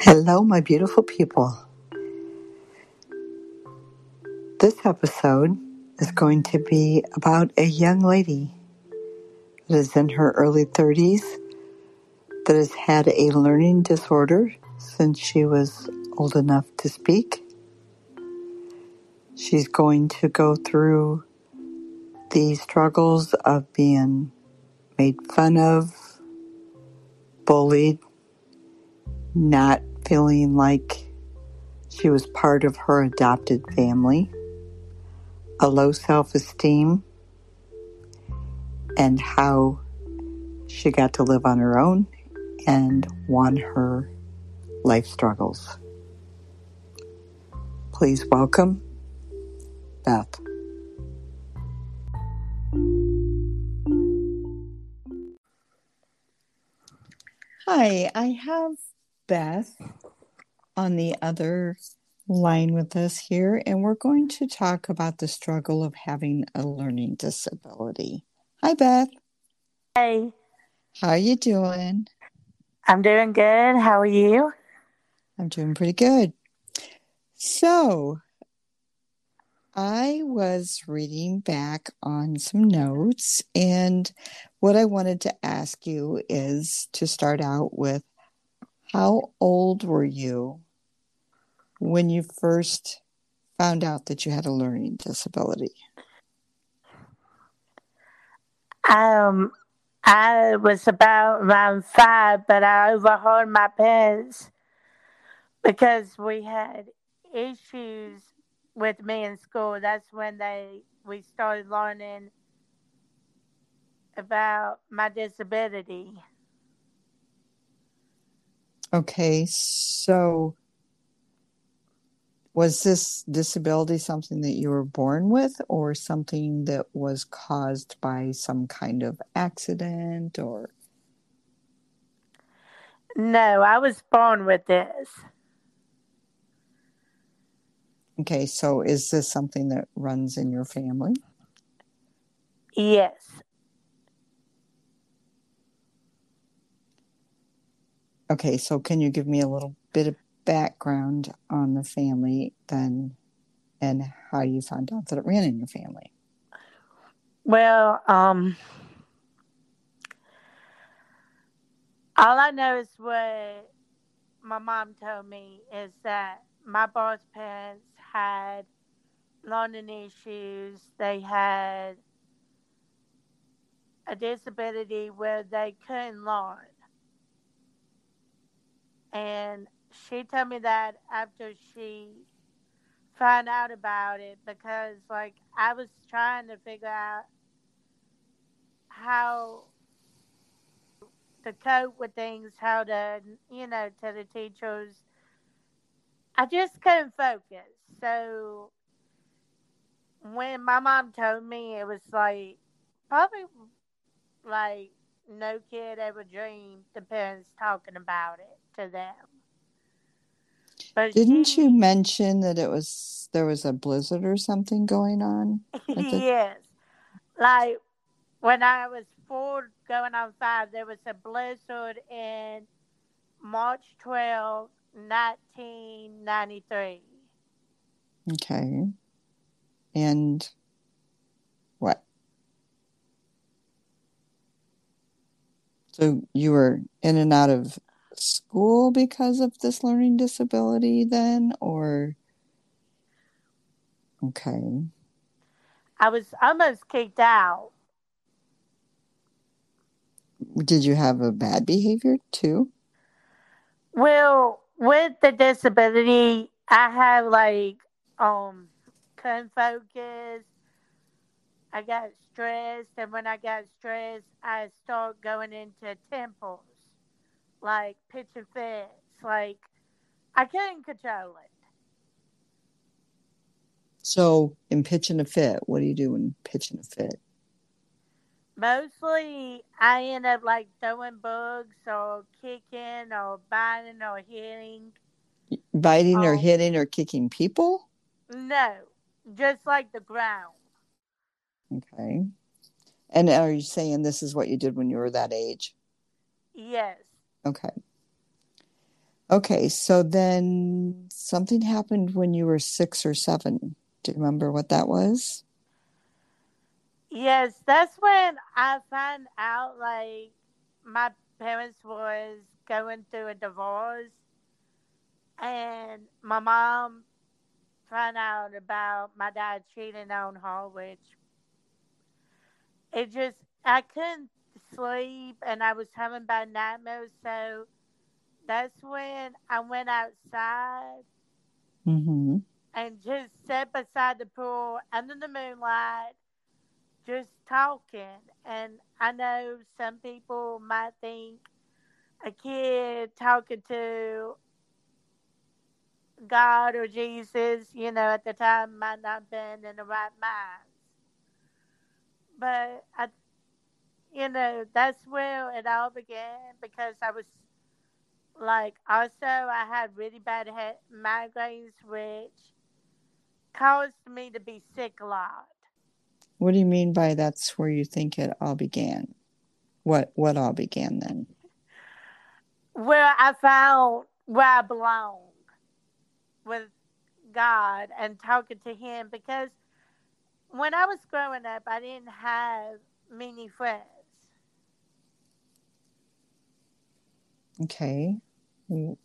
Hello, my beautiful people. This episode is going to be about a young lady that is in her early 30s that has had a learning disorder since she was old enough to speak. She's going to go through the struggles of being made fun of, bullied, not feeling like she was part of her adopted family, a low self esteem, and how she got to live on her own and won her life struggles. Please welcome Beth. Hi, I have Beth on the other line with us here, and we're going to talk about the struggle of having a learning disability. Hi, Beth. Hey, How are you doing? I'm doing good. How are you? I'm doing pretty good. So, I was reading back on some notes, and what I wanted to ask you is to start out with how old were you when you first found out that you had a learning disability? Um, I was about around five, but I overheard my parents because we had issues with me in school. That's when they we started learning about my disability. Okay, so was this disability something that you were born with or something that was caused by some kind of accident or No, I was born with this. okay, so is this something that runs in your family? Yes. Okay, so can you give me a little bit of background on the family then and how you found out that it ran in your family? Well, um, all I know is what my mom told me is that my boss parents had learning issues. They had a disability where they couldn't learn. And she told me that after she found out about it because, like, I was trying to figure out how to cope with things, how to, you know, to the teachers. I just couldn't focus. So when my mom told me, it was like probably like no kid ever dreamed the parents talking about it to them. But Didn't you mention that it was there was a blizzard or something going on? the- yes. Like when I was four going on five, there was a blizzard in March 12, 1993. Okay. And what? So you were in and out of school because of this learning disability then or Okay. I was almost kicked out. Did you have a bad behavior too? Well, with the disability, I have like um couldn't focus. I got stressed, and when I got stressed, I start going into temples, like pitch pitching fits. Like I couldn't control it. So in pitching a fit, what do you do in pitching a fit? Mostly, I end up like throwing bugs or kicking or biting or hitting. Biting or Oh. hitting or kicking people? No, just like the ground. Okay. And are you saying this is what you did when you were that age? Yes. Okay. Okay, so then something happened when you were six or seven. Do you remember what that was? Yes, that's when I found out like my parents was going through a divorce and my mom found out about my dad cheating on her, which it just I couldn't sleep and I was having bad nightmares. So that's when I went outside Mm-hmm. and just sat beside the pool under the moonlight, just talking. And I know some people might think a kid talking to God or Jesus, you know, at the time might not have been in the right mind. But I, you know, that's where it all began because I was like, also, I had really bad head migraines, which caused me to be sick a lot. What do you mean by that's where you think it all began? What what all began then? Where I found where I belong with God and talking to Him because when I was growing up, I didn't have many friends. Okay. Mm,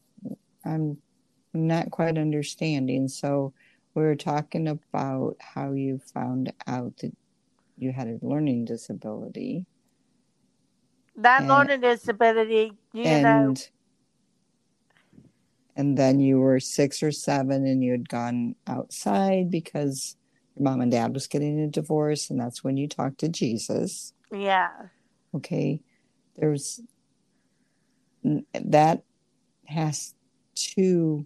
I'm not quite understanding. So we were talking about how you found out that you had a learning disability. That And- learning disability, you know, and and then you were six or seven and you had gone outside because your mom and dad was getting a divorce and that's when you talked to jesus yeah. okay there's that has to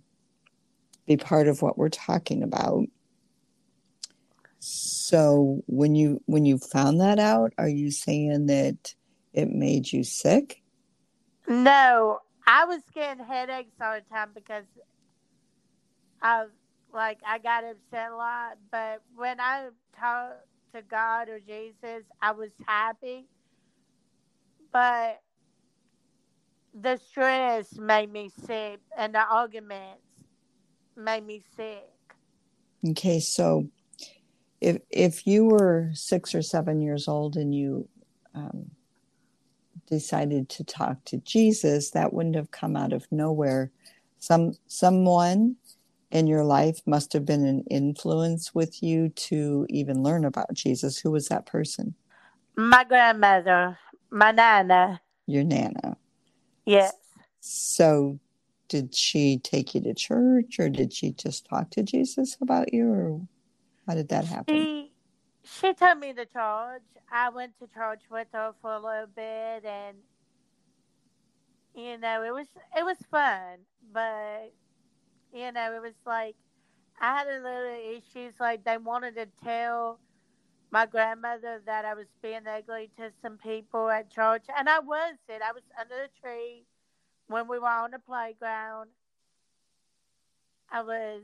be part of what we're talking about so when you when you found that out are you saying that it made you sick No, I was getting headaches all the time because I like I got upset a lot. But when I talked to God or Jesus, I was happy. But the stress made me sick, and the arguments made me sick. Okay, so if if you were six or seven years old and you um, decided to talk to Jesus, that wouldn't have come out of nowhere. Some someone in your life must have been an influence with you to even learn about Jesus. Who was that person? My grandmother, my nana, Your nana. Yes. So did she take you to church or did she just talk to Jesus about you or how did that happen? She she took me to church. I went to church with her for a little bit, and you know it was it was fun, but you know it was like I had a little issues. Like they wanted to tell my grandmother that I was being ugly to some people at church, and I wasn't. I was under the tree when we were on the playground. I was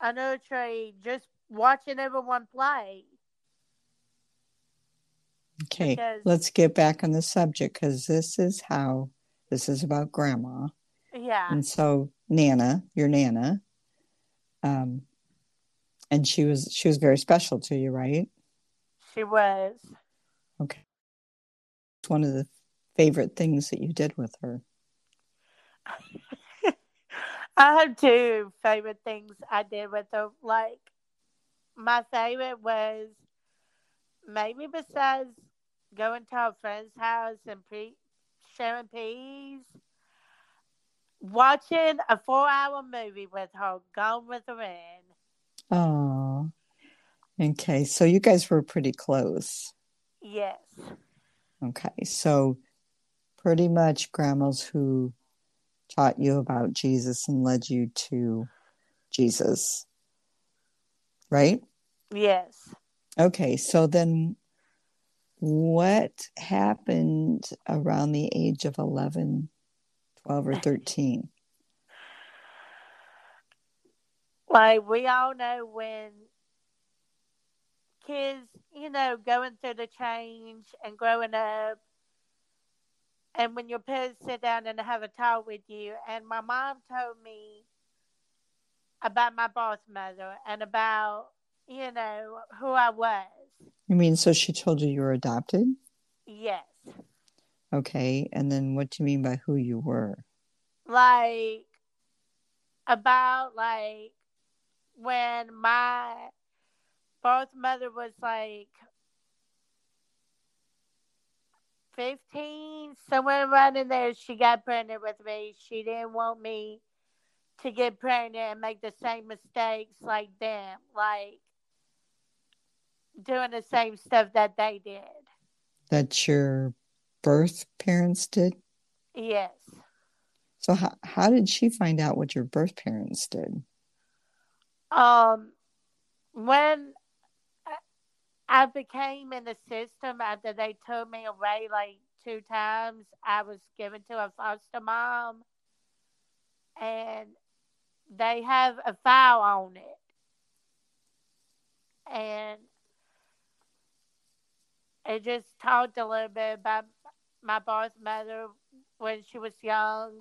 under a tree just watching everyone play. Okay, because- let's get back on the subject because this is how this is about grandma. Yeah. And so Nana, your Nana, um, and she was she was very special to you, right? She was. Okay. It's one of the favorite things that you did with her. I have two favorite things I did with her. Like, my favorite was maybe besides going to our friend's house and pre- sharing peas, watching a four hour movie with her, Gone with the Wind. Oh. Okay, so you guys were pretty close. Yes. Okay, so pretty much grandmas who taught you about Jesus and led you to Jesus, right? Yes. Okay, so then what happened around the age of 11, 12, or 13? Like, we all know when kids, you know, going through the change and growing up, and when your parents sit down and have a talk with you. And my mom told me about my boss mother and about, you know, who I was. You mean so she told you you were adopted? Yes. Okay. And then what do you mean by who you were? Like, about like when my birth mother was like 15, somewhere around in there, she got pregnant with me. She didn't want me to get pregnant and make the same mistakes like them, like doing the same stuff that they did. That your birth parents did? Yes. So how, how did she find out what your birth parents did? Um, when I became in the system after they took me away like two times. I was given to a foster mom, and they have a file on it. And it just talked a little bit about my birth mother when she was young,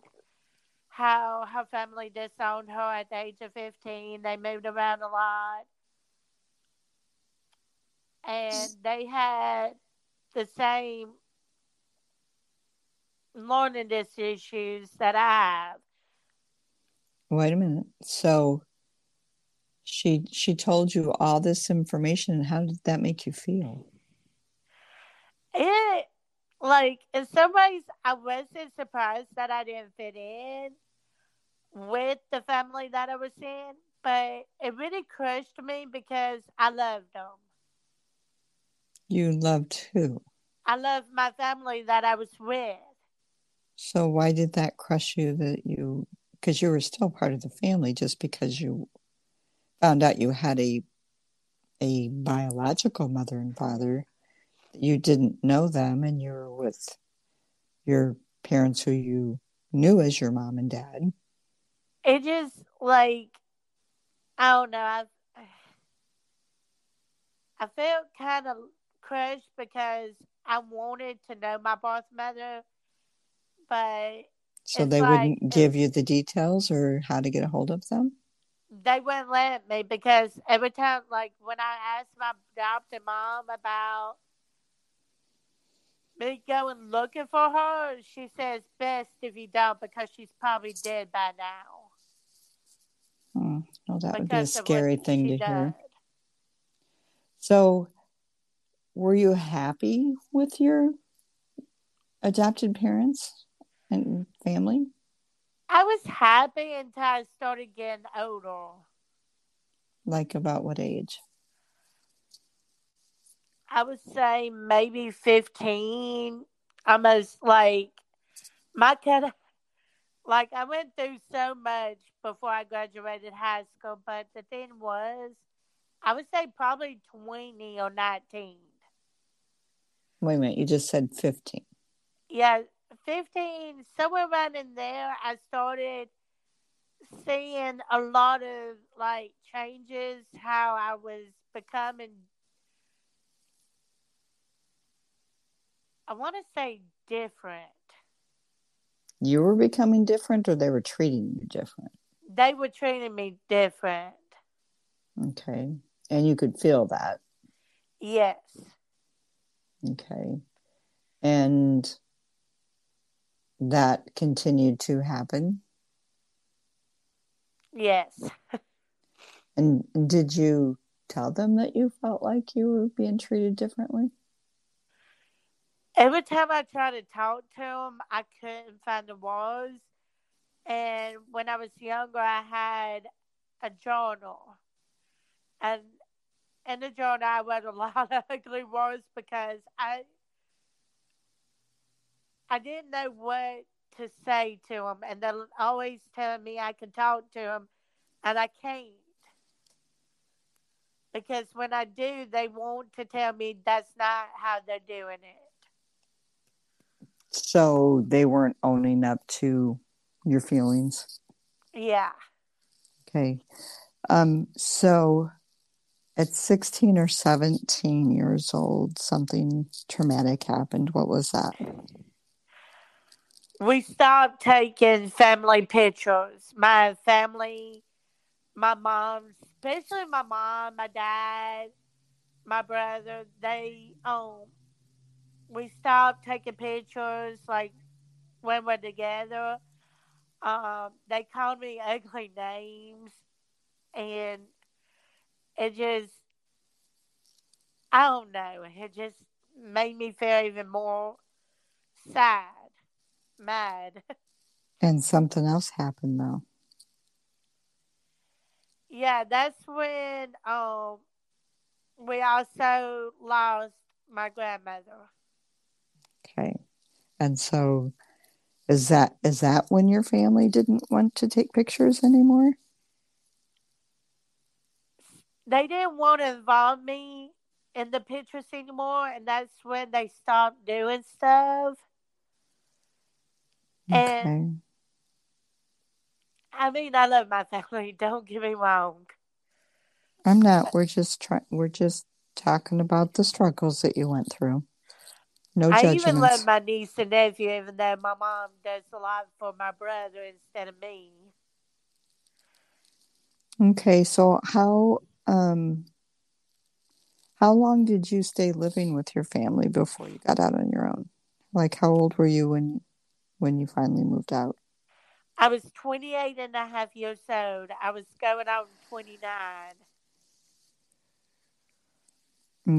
how her family disowned her at the age of 15. They moved around a lot and they had the same learning issues that I have. Wait a minute. So she she told you all this information and how did that make you feel? It like in some ways I wasn't surprised that I didn't fit in with the family that I was in, but it really crushed me because I loved them. You loved who? I loved my family that I was with. So why did that crush you that you because you were still part of the family just because you found out you had a a biological mother and father you didn't know them and you were with your parents who you knew as your mom and dad it just like i don't know i i felt kind of crushed because I wanted to know my birth mother, but so they like, wouldn't give you the details or how to get a hold of them. They wouldn't let me because every time, like when I asked my adopted mom about me going looking for her, she says best if you don't because she's probably dead by now. Hmm. Well, that because would be a scary thing to hear. So were you happy with your adopted parents and family? I was happy until I started getting older. Like about what age? I would say maybe 15. Almost like my kind of, like I went through so much before I graduated high school, but the thing was, I would say probably 20 or 19. Wait a minute, you just said 15. Yeah, 15, somewhere around in there, I started seeing a lot of like changes, how I was becoming, I want to say different. You were becoming different, or they were treating you different? They were treating me different. Okay. And you could feel that? Yes. Okay. And that continued to happen? Yes. and did you tell them that you felt like you were being treated differently? Every time I tried to talk to them, I couldn't find the words. And when I was younger, I had a journal. And in the journal, I wrote a lot of ugly words because I I didn't know what to say to them, and they're always telling me I can talk to them, and I can't because when I do, they want to tell me that's not how they're doing it. So they weren't owning up to your feelings. Yeah. Okay. Um. So at 16 or 17 years old, something traumatic happened. What was that? we stopped taking family pictures. My family, my mom, especially my mom, my dad, my brother, they um we stopped taking pictures like when we're together. Um, they called me ugly names and it just I don't know, it just made me feel even more sad mad. And something else happened though. Yeah, that's when um we also lost my grandmother. Okay. And so is that is that when your family didn't want to take pictures anymore? They didn't want to involve me in the pictures anymore and that's when they stopped doing stuff. Okay. And I mean, I love my family. Don't get me wrong. I'm not. We're just trying. We're just talking about the struggles that you went through. No I judgments. even love my niece and nephew, even though my mom does a lot for my brother instead of me. Okay, so how um how long did you stay living with your family before you got out on your own? Like how old were you when when you finally moved out? I was 28 and a half years old. I was going on 29.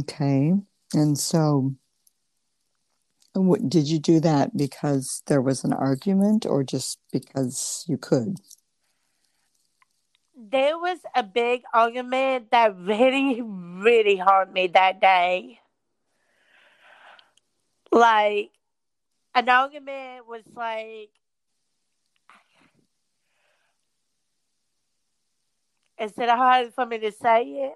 Okay. And so what, did you do that because there was an argument or just because you could? There was a big argument that really, really hurt me that day. Like, an argument was like, is it hard for me to say it?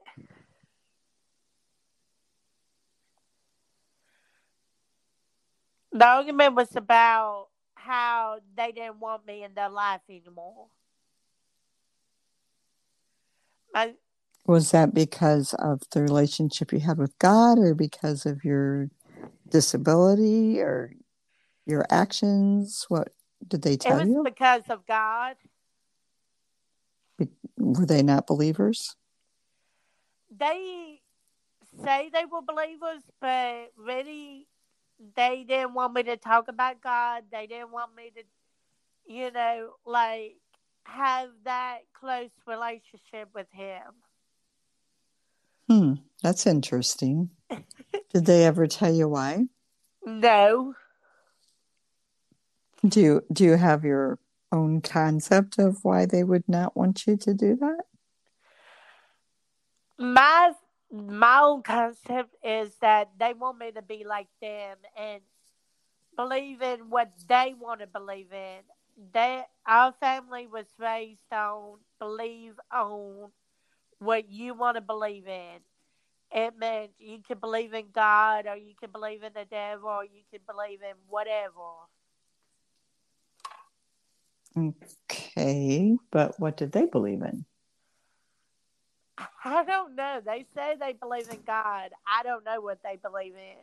The argument was about how they didn't want me in their life anymore. I, Was that because of the relationship you had with God or because of your disability or your actions? What did they it tell was you? because of God. Were they not believers? They say they were believers, but really, they didn't want me to talk about God. They didn't want me to, you know, like have that close relationship with Him. Hmm, that's interesting. Did they ever tell you why? No, Do you do you have your own concept of why they would not want you to do that? my my own concept is that they want me to be like them and believe in what they want to believe in. They, our family was raised on believe on what you want to believe in. It meant you can believe in God, or you can believe in the devil, or you can believe in whatever. Okay, but what did they believe in? I don't know. They say they believe in God. I don't know what they believe in.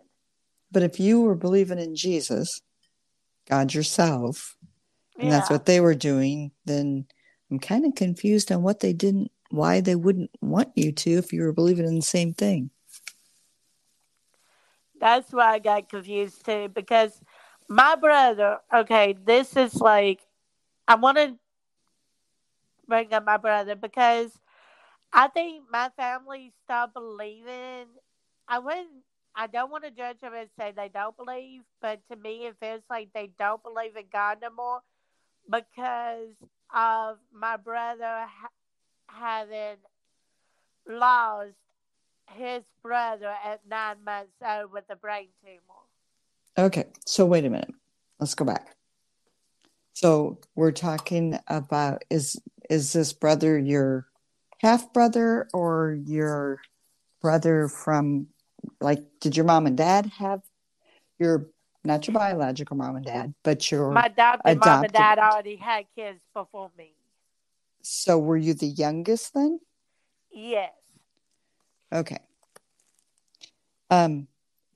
But if you were believing in Jesus, God yourself, and that's what they were doing, then I'm kind of confused on what they didn't, why they wouldn't want you to if you were believing in the same thing. That's why I got confused too because my brother, okay, this is like, I want to bring up my brother because I think my family stopped believing. I wouldn't, I don't want to judge them and say they don't believe, but to me, it feels like they don't believe in God no more because of my brother ha- having lost his brother at nine months old with a brain tumor. Okay, so wait a minute. Let's go back. So we're talking about is is this brother your half brother or your brother from like did your mom and dad have your not your biological mom and dad, but your My adopted, mom and dad already had kids before me. so were you the youngest then? Yes. Okay. Um,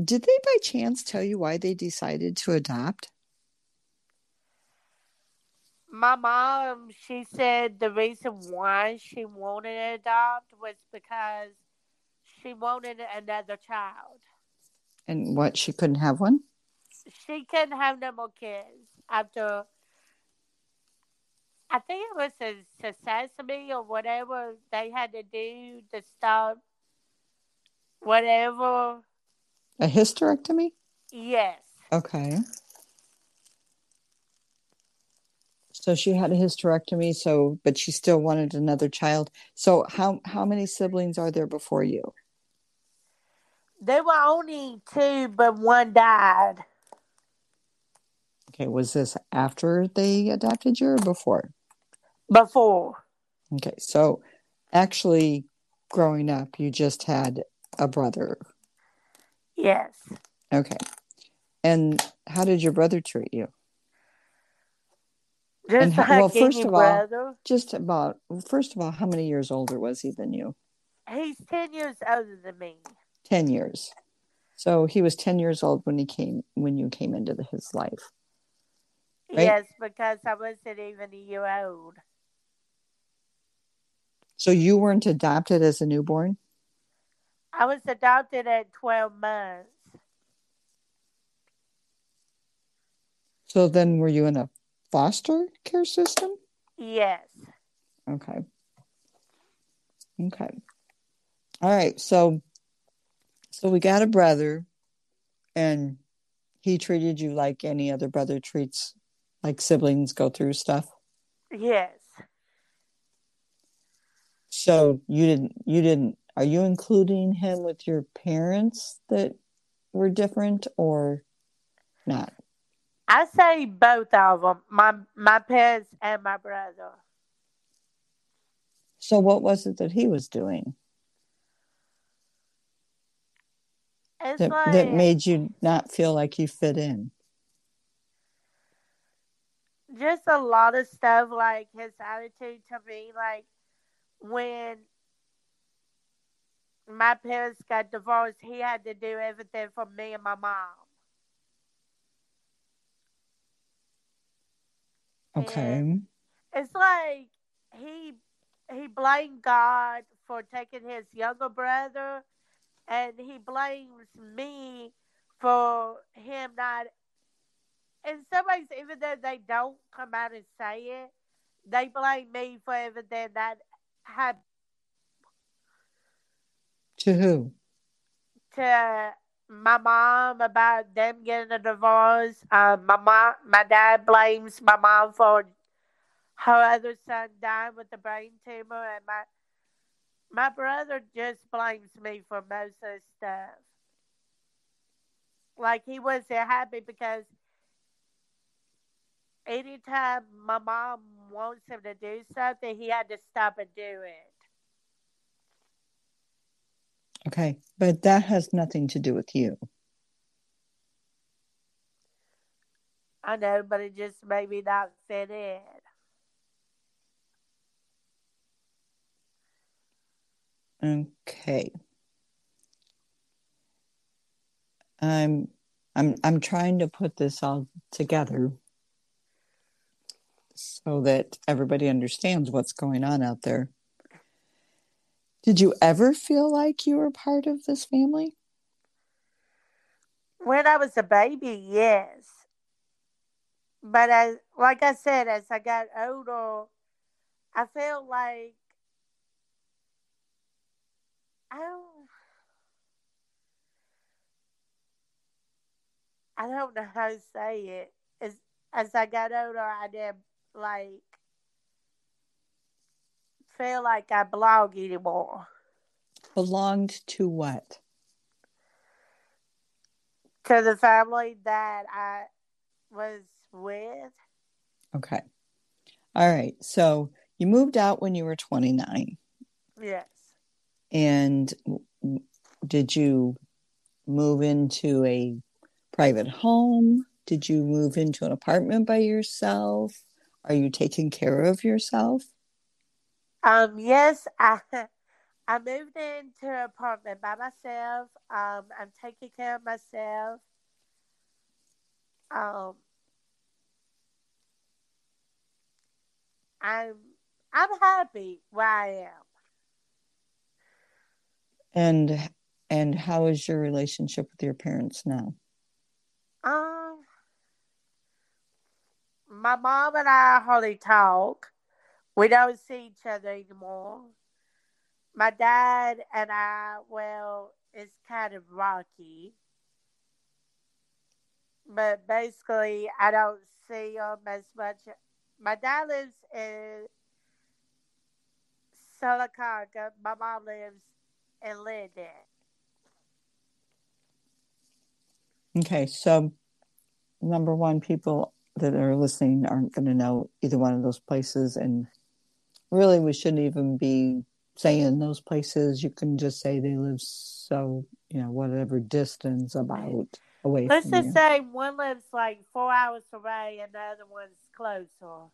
did they by chance tell you why they decided to adopt? my mom, she said the reason why she wanted to adopt was because she wanted another child. And what? She couldn't have one? She couldn't have no more kids after. I think it was a cystectomy or whatever they had to do to stop whatever. A hysterectomy? Yes. Okay. So she had a hysterectomy, so but she still wanted another child. So how how many siblings are there before you? There were only two, but one died. Okay, was this after they adopted you or before? Before. Okay, so actually growing up you just had a brother. Yes. Okay. And how did your brother treat you? Just how- like well, first of all- brother. Just about first of all, how many years older was he than you? He's 10 years older than me. 10 years. So he was 10 years old when he came when you came into the, his life. Right. Yes, because I wasn't even a year old. So you weren't adopted as a newborn? I was adopted at 12 months. So then were you in a foster care system? Yes. Okay. Okay. All right. So so we got a brother and he treated you like any other brother treats like siblings go through stuff. Yes. So you didn't you didn't are you including him with your parents that were different or not? I say both of them, my my parents and my brother. So what was it that he was doing that, like that made you not feel like you fit in? Just a lot of stuff, like his attitude to me, like when my parents got divorced, he had to do everything for me and my mom. Okay. it's like he he blamed God for taking his younger brother, and he blames me for him not. In some ways, even though they don't come out and say it, they blame me for everything that happened To who? to my mom about them getting a divorce. Um, my mom, my dad blames my mom for her other son dying with a brain tumor, and my my brother just blames me for most of the stuff. Like he wasn't happy because anytime my mom wants him to do something, he had to stop and do it. Okay. But that has nothing to do with you. I know, but it just made me not fit in. Okay. I'm I'm I'm trying to put this all together so that everybody understands what's going on out there. Did you ever feel like you were part of this family? When I was a baby, yes. But as like I said, as I got older, I felt like I don't I don't know how to say it. As as I got older I did like feel like I belong anymore. Belonged to what? To the family that I was with. Okay. All right. So you moved out when you were 29. Yes. And did you move into a private home? Did you move into an apartment by yourself? Are you taking care of yourself? Um, yes, I I moved into an apartment by myself. Um, I'm taking care of myself. Um, I'm I'm happy where I am. And and how is your relationship with your parents now? Um, my mom and I hardly talk. We don't see each other anymore. My dad and I, well, it's kind of rocky. But basically, I don't see him as much. My dad lives in Sylacauga. My mom lives in Linden. Okay, so number one, people that are listening aren't going to know either one of those places, and really, we shouldn't even be saying those places. You can just say they live so you know whatever distance about away. Let's from just you. say one lives like four hours away, and the other one's closer.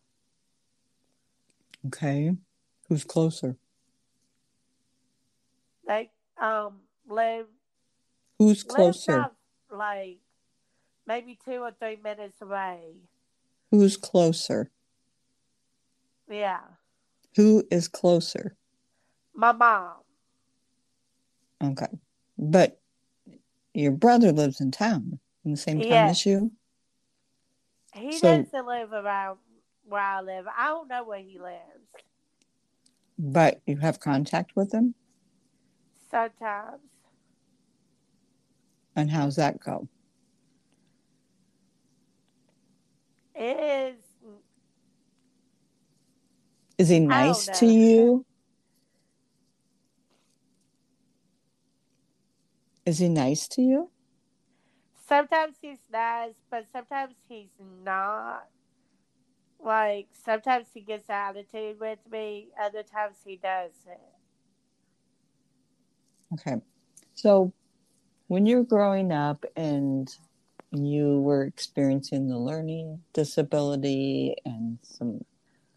Okay, who's closer? They um live Who's closer? about, like maybe two or three minutes away. Who's closer? Yeah, Who is closer? my mom. Okay, but your brother lives in town in the same town Yeah. as you. He So- doesn't live around where I live. I don't know where he lives. But you have contact with him, Sometimes and how's that go? it is. Is he nice to you? Is he nice to you? Sometimes he's nice, but sometimes he's not. Like sometimes he gets attitude with me. Other times he doesn't. Okay. So when you're growing up and you were experiencing the learning disability and some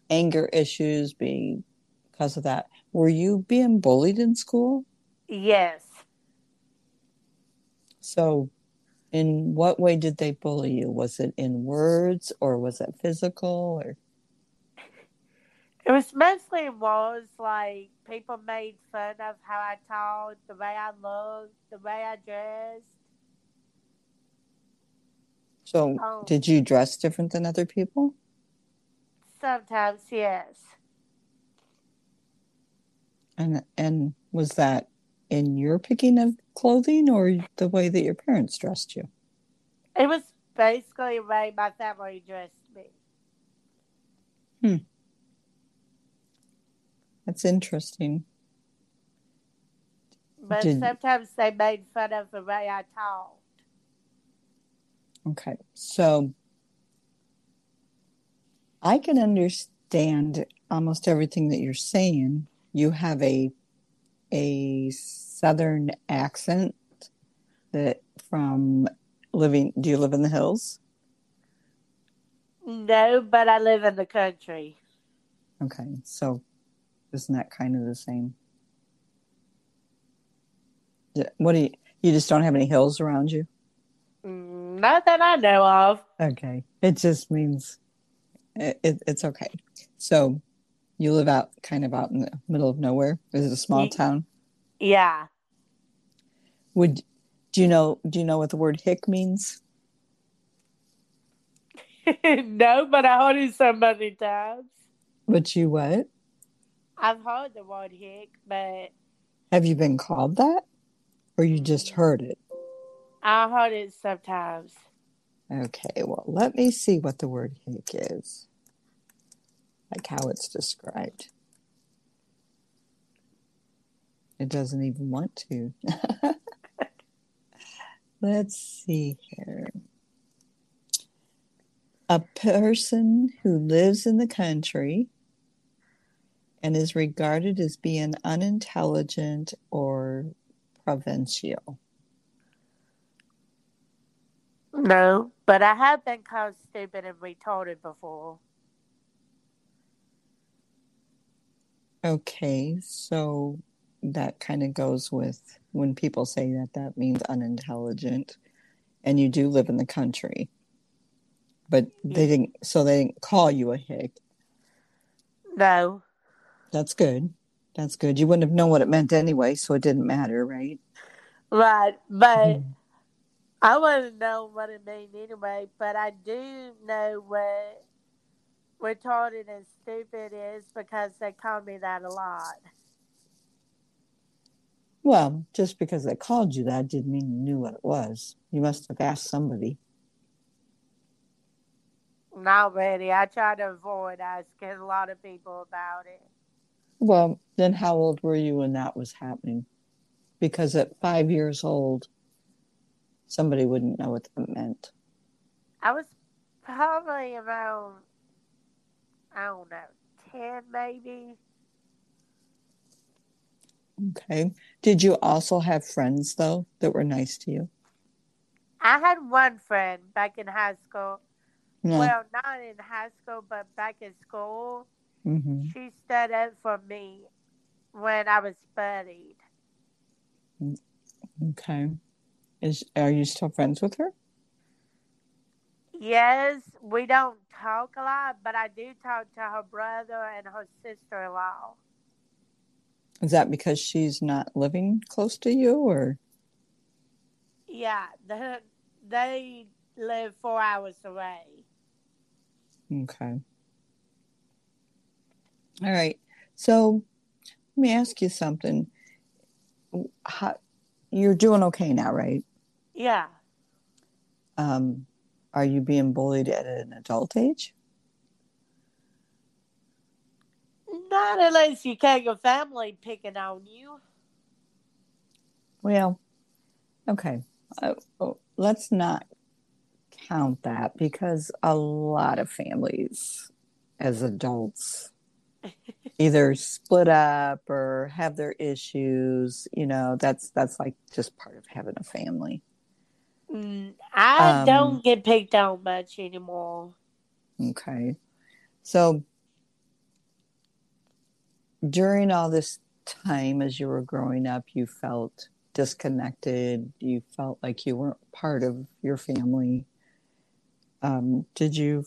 anger issues because of that, were you being bullied in school? Yes. So in what way did they bully you? Was it in words or was it physical or It was mostly was like people made fun of how I talked, the way I looked, the way I dressed. So Oh. did you dress different than other people? Sometimes, yes. And and was that in your picking of clothing or the way that your parents dressed you? It was basically the way my family dressed me. Hmm. That's interesting. But Did- sometimes they made fun of the way I talked. Okay. So I can understand almost everything that you're saying. You have a a southern accent that from living do you live in the hills? No, but I live in the country. Okay. So isn't that kind of the same? What do you you just don't have any hills around you? Mm, Not that I know of. Okay. It just means it, it, it's okay. So you live out kind of out in the middle of nowhere. Is it a small town? Yeah. Would do you know do you know what the word hick means? no, but I heard it so many times. But you what? I've heard the word hick, but Have you been called that? Or you just heard it? I heard it sometimes. Okay, well let me see what the word hick is. Like how it's described. It doesn't even want to. Let's see here. A person who lives in the country and is regarded as being unintelligent or provincial. No, but I have been called stupid and retarded before. Okay, so that kind of goes with when people say that that means unintelligent and you do live in the country. But they didn't so they didn't call you a hick. No. That's good. That's good. You wouldn't have known what it meant anyway, so it didn't matter, right? Right. But Mhm. I wouldn't know what it means anyway, but I do know what retarded and stupid is because they call me that a lot. Well, just because they called you that didn't mean you knew what it was. You must have asked somebody. Not really. I try to avoid asking a lot of people about it. Well, then how old were you when that was happening? Because at five years old, somebody wouldn't know what that meant. I was probably around, I don't know, 10 maybe. Okay. Did you also have friends, though, that were nice to you? I had one friend back in high school. No. Well, not in high school, but back in school. hmm She stood up for me when I was bullied. Okay. Is are you still friends with her? Yes, we don't talk a lot, but I do talk to her brother and her sister in law. Is that because she's not living close to you, or Yeah, the, they live four hours away. okay? All right. So let me ask you something. How, you're doing okay now, right? Yeah. Um, are you being bullied at an adult age? Not unless you got your family picking on you. Well, okay. Uh, let's not count that because a lot of families as adults either split up or have their issues, you know, that's that's like just part of having a family. Mm, I Um, don't get picked on much anymore. Okay. So during all this time as you were growing up, you felt disconnected. You felt like you weren't part of your family. Um, did you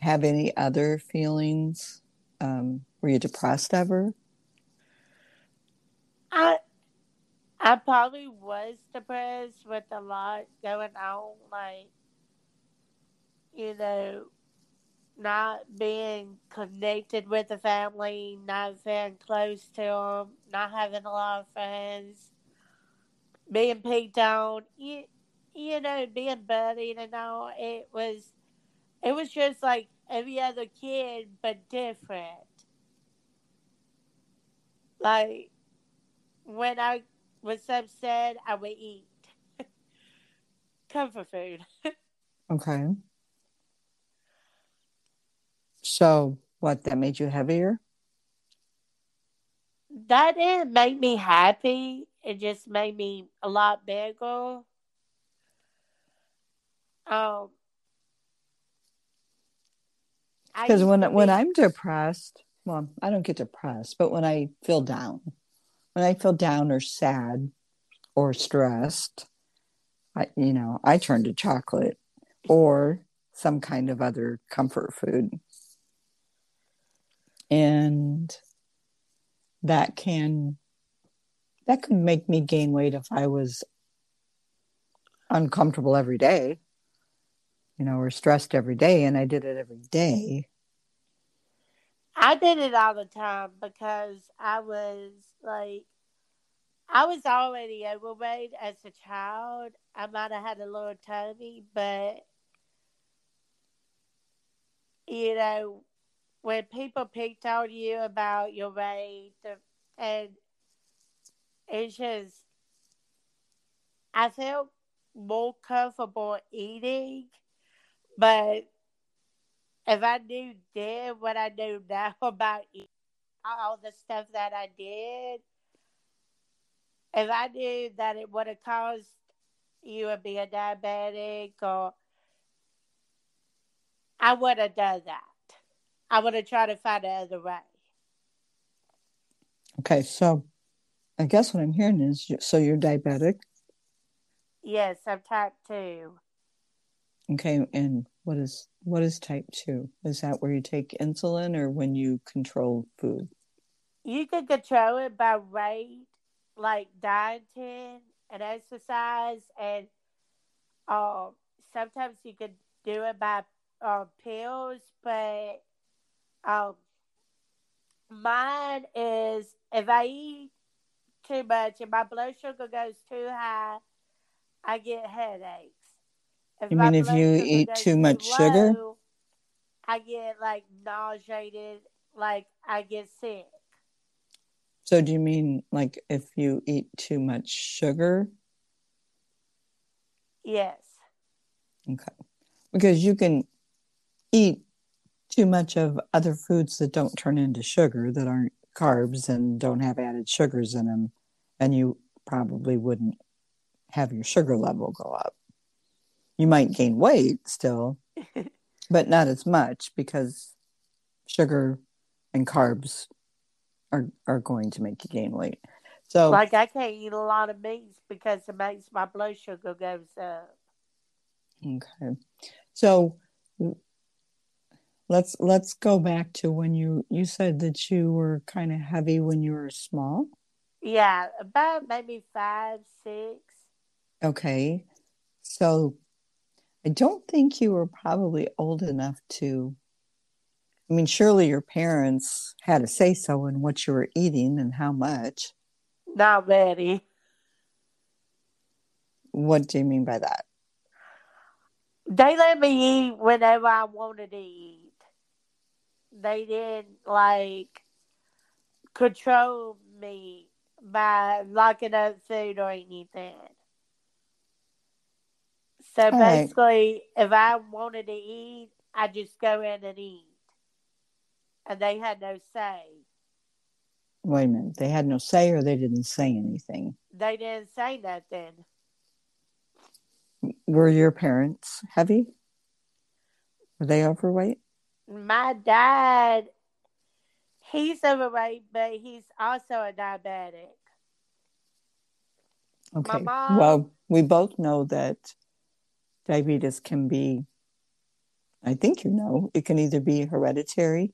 have any other feelings? Um, were you depressed ever? I I probably was depressed with a lot going on, like you know, not being connected with the family, not feeling close to them, not having a lot of friends, being picked on, you, you know, being bullied and all. It was, it was just like every other kid, but different. Like when I was said I would eat comfort food. Okay. So, what, that made you heavier? That didn't make me happy. It just made me a lot bigger. Um, Because when when I'm depressed, well, I don't get depressed, but when I feel down, when I feel down or sad or stressed, I you know, I turn to chocolate or some kind of other comfort food. And that can that could make me gain weight if I was uncomfortable every day, you know, or stressed every day and I did it every day. I did it all the time because I was like, I was already overweight as a child. I might have had a little tummy, but you know, when people picked on you about your weight, and it's just, I felt more comfortable eating, but if I knew then what I know now about eating, all the stuff that I did, if I knew that it would have caused you to be a diabetic or I would have done that. I would have tried to find another way. Okay, so I guess what I'm hearing is so you're diabetic. Yes, I'm type two. Okay, and what is what is type two? Is that where you take insulin or when you control food? You can control it by weight, like dieting and exercise, and uh, sometimes you could do it by uh, pills. But um, mine is if I eat too much and my blood sugar goes too high, I get headaches. If you mean if you eat too much too sugar? Low, I get like nauseated, like I get sick. So do you mean like if you eat too much sugar? Yes. Okay. Because you can eat too much of other foods that don't turn into sugar, that aren't carbs and don't have added sugars in them, and you probably wouldn't have your sugar level go up. You might gain weight still, but not as much because sugar and carbs are are going to make you gain weight. So like I can't eat a lot of meats because it makes my blood sugar goes up. Okay. So let's let's go back to when you you said that you were kind of heavy when you were small. Yeah, about maybe five, six. Okay. So I don't think you were probably old enough to. I mean, surely your parents had a say so in what you were eating and how much. Not very. What do you mean by that? They let me eat whenever I wanted to eat. They didn't like control me by locking up food or anything. So All basically, right. if I wanted to eat, I just go in and eat. And they had no say. Wait a minute. They had no say or they didn't say anything? They didn't say nothing. Were your parents heavy? Were they overweight? My dad, he's overweight, but he's also a diabetic. Okay. Mom, well, we both know that diabetes can be, I think you know, it can either be hereditary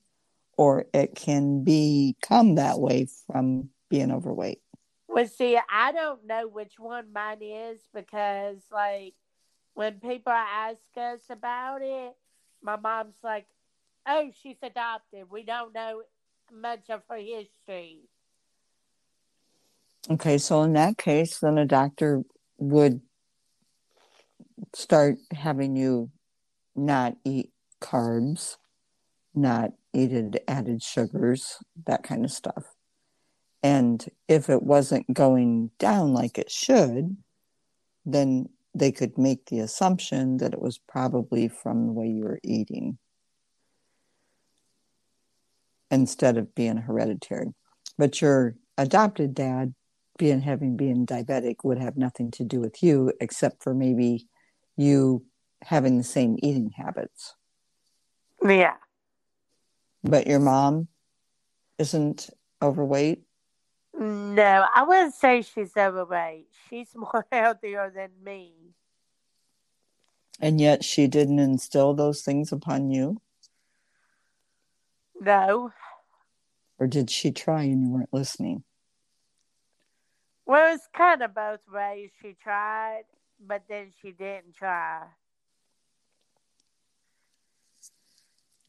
or it can become that way from being overweight. Well, see, I don't know which one mine is because, like, when people ask us about it, my mom's like, oh, she's adopted. We don't know much of her history. Okay, so in that case, then a doctor would start having you not eat carbs, not eat added sugars, that kind of stuff. And if it wasn't going down like it should, then they could make the assumption that it was probably from the way you were eating instead of being hereditary. But your adopted dad being having being diabetic would have nothing to do with you except for maybe you having the same eating habits. Yeah. But your mom isn't overweight? No, I wouldn't say she's overweight. She's more healthier than me. And yet she didn't instill those things upon you? No. Or did she try and you weren't listening? Well, it's kind of both ways. She tried, but then she didn't try.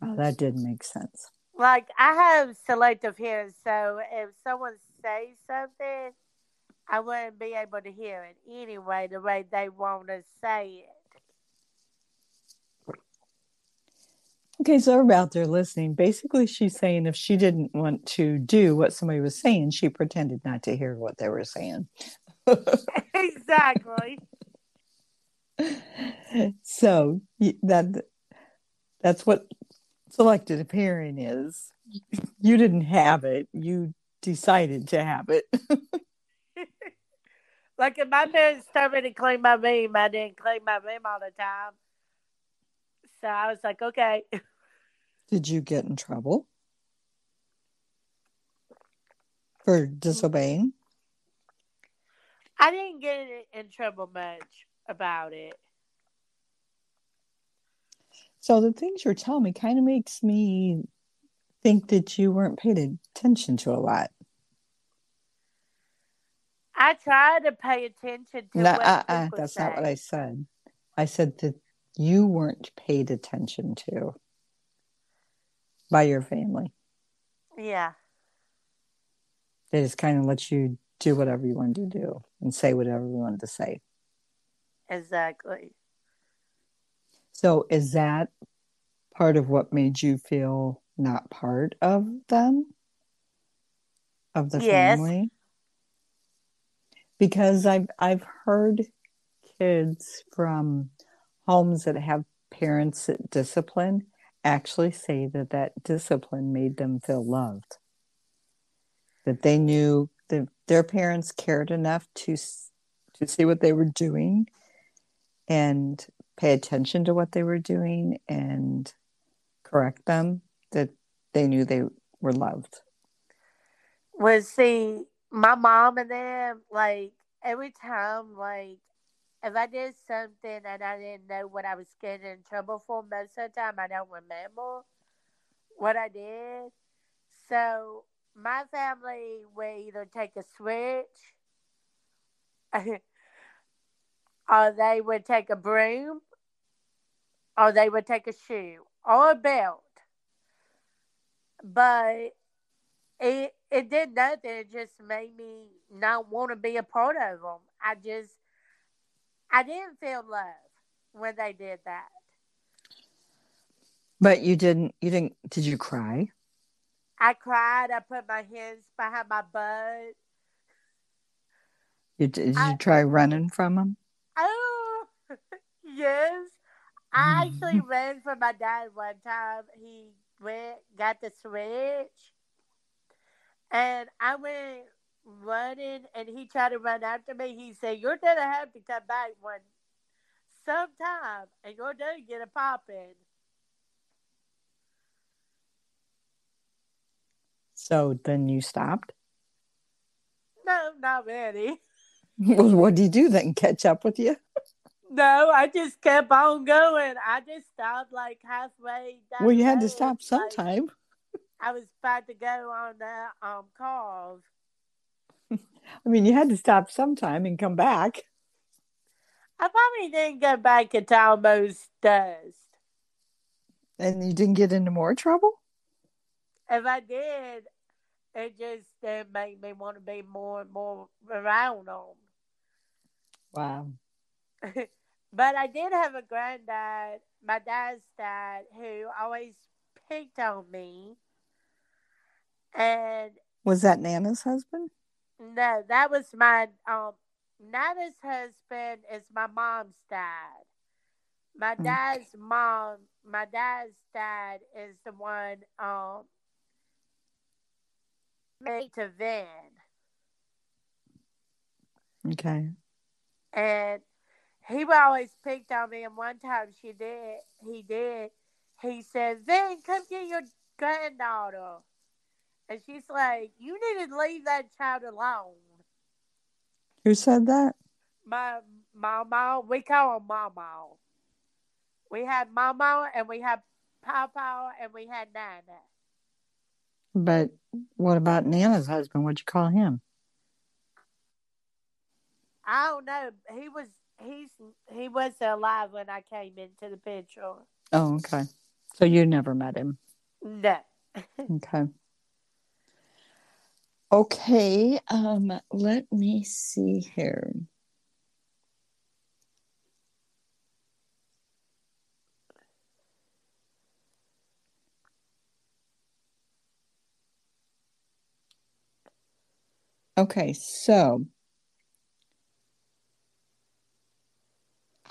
Oh, that didn't make sense. Like I have selective hearing, so if someone says something, I wouldn't be able to hear it anyway the way they want to say it. Okay, so we're out there listening. Basically, she's saying if she didn't want to do what somebody was saying, she pretended not to hear what they were saying. exactly. so that that's what selected appearing is. You didn't have it. You decided to have it. like if my parents told me to clean my room, I didn't clean my room all the time. So I was like, okay. Did you get in trouble for disobeying? I didn't get in trouble much about it. So the things you're telling me kind of makes me think that you weren't paid attention to a lot. I try to pay attention to No, uh, uh, that's say. not what I said. I said that you weren't paid attention to by your family. Yeah. They just kind of let you do whatever you wanted to do and say whatever you wanted to say. Exactly. So is that part of what made you feel not part of them? Of the Yes. family? Because I've I've heard kids from homes that have parents that discipline actually say that that discipline made them feel loved. That they knew that their parents cared enough to to see what they were doing and pay attention to what they were doing and correct them that they knew they were loved. Well, see, my mom and them, like, every time, like, if I did something and I didn't know what I was getting in trouble for, most of the time I don't remember what I did. So my family would either take a switch or they would take a broom or they would take a shoe or a belt. But it it did nothing. It just made me not want to be a part of them. I just I didn't feel love when they did that. But you didn't you didn't did you cry? I cried. I put my hands behind my butt. You, did I- you try running from them? Oh, yes. I actually ran from my dad one time. He went, got the switch, and I went running, and he tried to run after me. He said, "You're gonna have to come back one sometime, and you're gonna get a popping." So then you stopped? No, not really. Well, what do you do then? Catch up with you? No, I just kept on going. I just stopped like halfway down. Well, you had to stop like, sometime. I was about to go on the um call. I mean, you had to stop sometime and come back. I probably didn't go back until almost dusk. And you didn't get into more trouble? If I did, it just made me want to be more and more around them. Wow. but I did have a granddad, my dad's dad, who always picked on me. And Was that Nana's husband? no, that was my um Nana's husband is my mom's dad. My Okay. dad's mom, my dad's dad is the one um married to Vin. Okay. And he would always picked on me. And one time she did, he did. He said, "Then come get your granddaughter." And she's like, "You need to leave that child alone." Who said that? My mama, we call him mama. We had mama, and we had papa, and we had nana. But what about Nana's husband? What'd you call him? I don't know. He was he's he was alive when I came into the picture. Oh, okay. So you never met him. No. Okay. Okay. Um, let me see here. Okay, so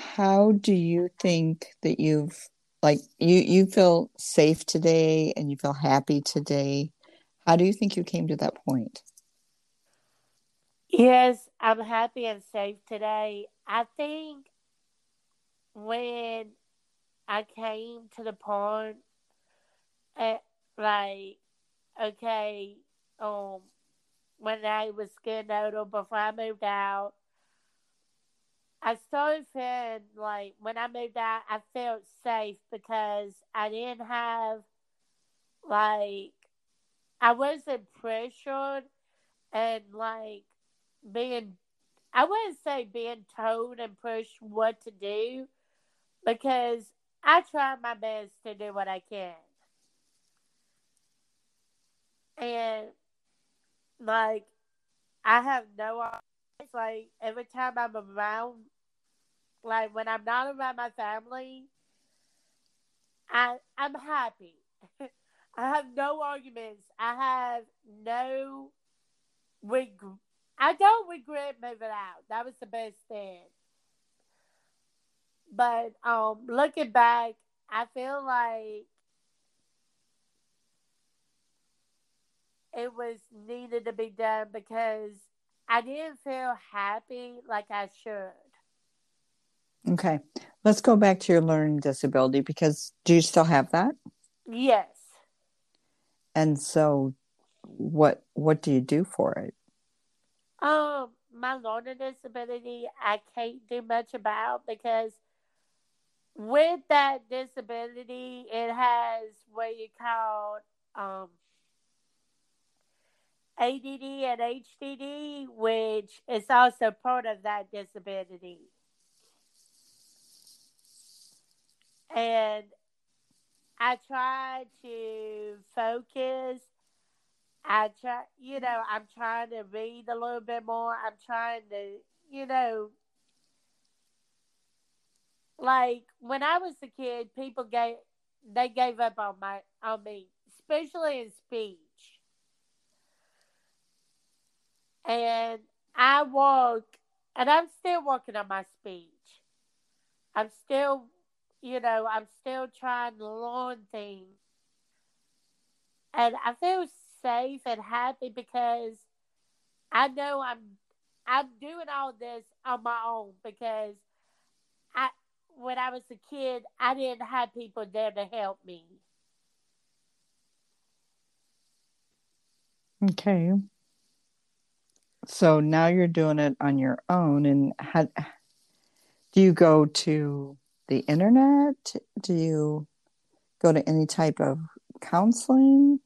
how do you think that you've like you you feel safe today and you feel happy today? How do you think you came to that point? Yes, I'm happy and safe today. I think when I came to the point, uh, like, okay, um, when I was getting older before I moved out, I started feeling like when I moved out, I felt safe because I didn't have like I wasn't pressured and like being I wouldn't say being told and pushed what to do because I try my best to do what I can. And like I have no it's like every time I'm around like when I'm not around my family I I'm happy. I have no arguments. I have no regret. I don't regret moving out. That was the best thing. But um, looking back, I feel like it was needed to be done because I didn't feel happy like I should. Okay. Let's go back to your learning disability because do you still have that? Yes. And so what what do you do for it? Um, my learning disability I can't do much about because with that disability it has what you call um ADD and HDD, which is also part of that disability. And I try to focus. I try, you know, I'm trying to read a little bit more. I'm trying to, you know, like when I was a kid, people gave they gave up on my on me, especially in speech. And I work, and I'm still working on my speech. I'm still you know, I'm still trying to learn things. And I feel safe and happy because I know I'm I'm doing all this on my own because I when I was a kid I didn't have people there to help me. Okay. So now you're doing it on your own and how do you go to the internet? Do you go to any type of counseling?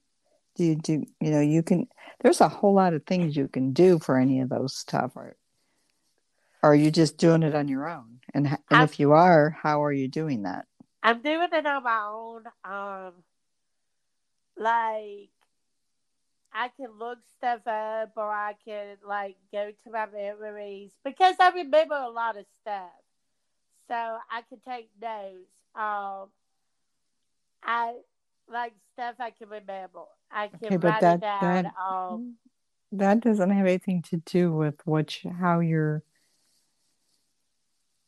Do you do, you know, you can, there's a whole lot of things you can do for any of those stuff. Or, or are you just doing it on your own? And, and if you are, how are you doing that? I'm doing it on my own. Um, like, I can look stuff up or I can like go to my memories because I remember a lot of stuff so I can take notes. Um, I like stuff I can remember. I can okay, write that, it down. That, um, that doesn't have anything to do with what you, how you're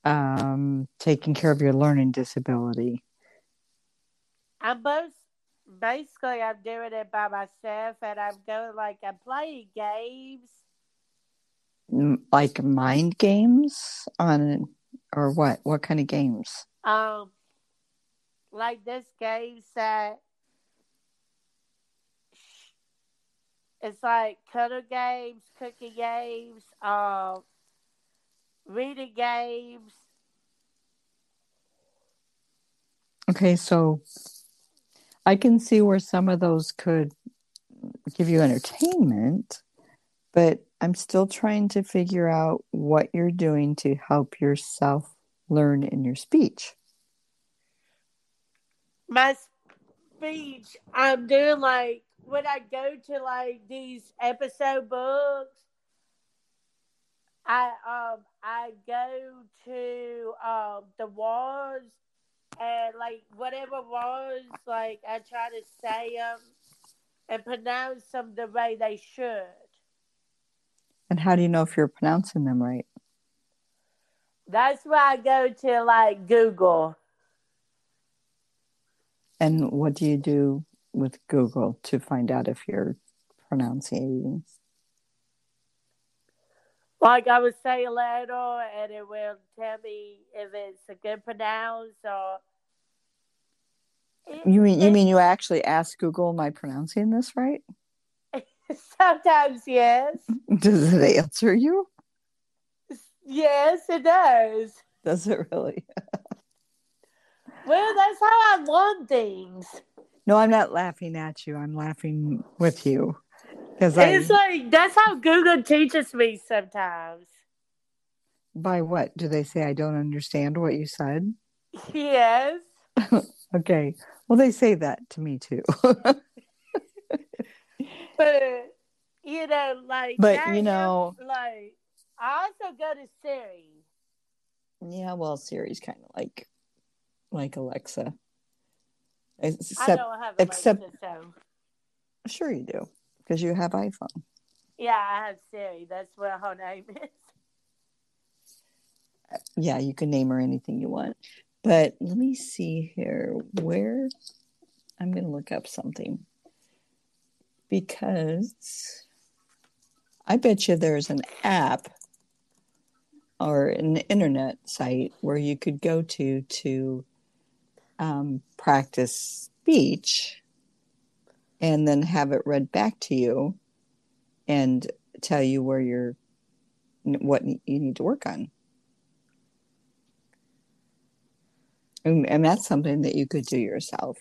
um, taking care of your learning disability. I'm both basically I'm doing it by myself, and I'm going like I'm playing games, like mind games on or what? What kind of games? Um, like this game that it's like cuddle games, cooking games, um, reading games. Okay, so I can see where some of those could give you entertainment, but I'm still trying to figure out what you're doing to help yourself learn in your speech. My speech, I'm doing like when I go to like these episode books, I um I go to um the words and like whatever words like I try to say them and pronounce them the way they should. And how do you know if you're pronouncing them right? That's why I go to like Google. And what do you do with Google to find out if you're pronouncing? Like I would say a letter and it will tell me if it's a good pronounce or you mean you mean you actually ask Google, am I pronouncing this right? Sometimes, yes. Does it answer you? Yes, it does. Does it really? well, that's how I learn things. No, I'm not laughing at you. I'm laughing with you. Because it's I, like that's how Google teaches me sometimes. By what? Do they say I don't understand what you said? Yes. okay. Well, they say that to me too. but you know, like, but you know, like, I also go to Siri. Yeah, well, Siri's kind of like like Alexa. Except, I don't have Alexa, except, so. Sure, you do because you have iPhone. Yeah, I have Siri. That's what her name is. Uh, yeah, you can name her anything you want. But let me see here where I'm going to look up something because I bet you there's an app or an internet site where you could go to to um, practice speech and then have it read back to you and tell you where you're what you need to work on. And, and that's something that you could do yourself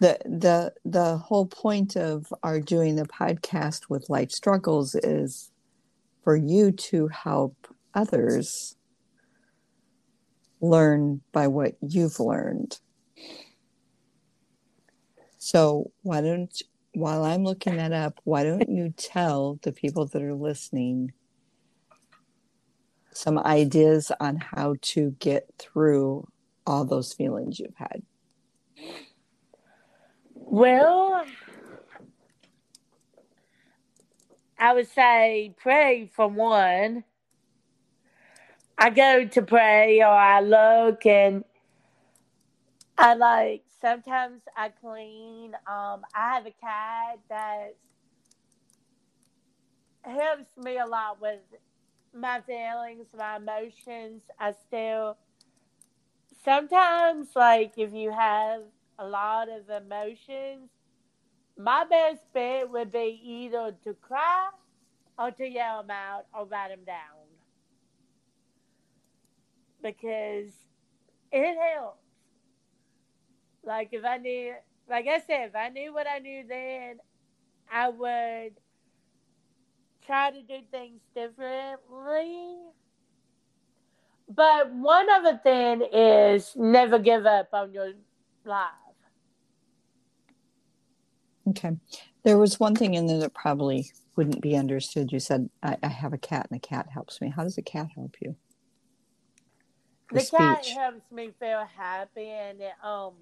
the the the whole point of our doing the podcast with life struggles is for you to help others learn by what you've learned so why don't while i'm looking that up why don't you tell the people that are listening some ideas on how to get through all those feelings you've had? Well, I would say pray for one. I go to pray or I look and I like sometimes I clean. Um, I have a cat that helps me a lot with my feelings, my emotions. I still sometimes like if you have a lot of emotions, my best bet would be either to cry or to yell them out or write them down. Because it helps. Like if I knew, like I said, if I knew what I knew then, I would try to do things differently. But one other thing is never give up on your life. Okay. There was one thing in there that probably wouldn't be understood. You said, I, I have a cat and a cat helps me. How does a cat help you? The, the cat helps me feel happy and it, um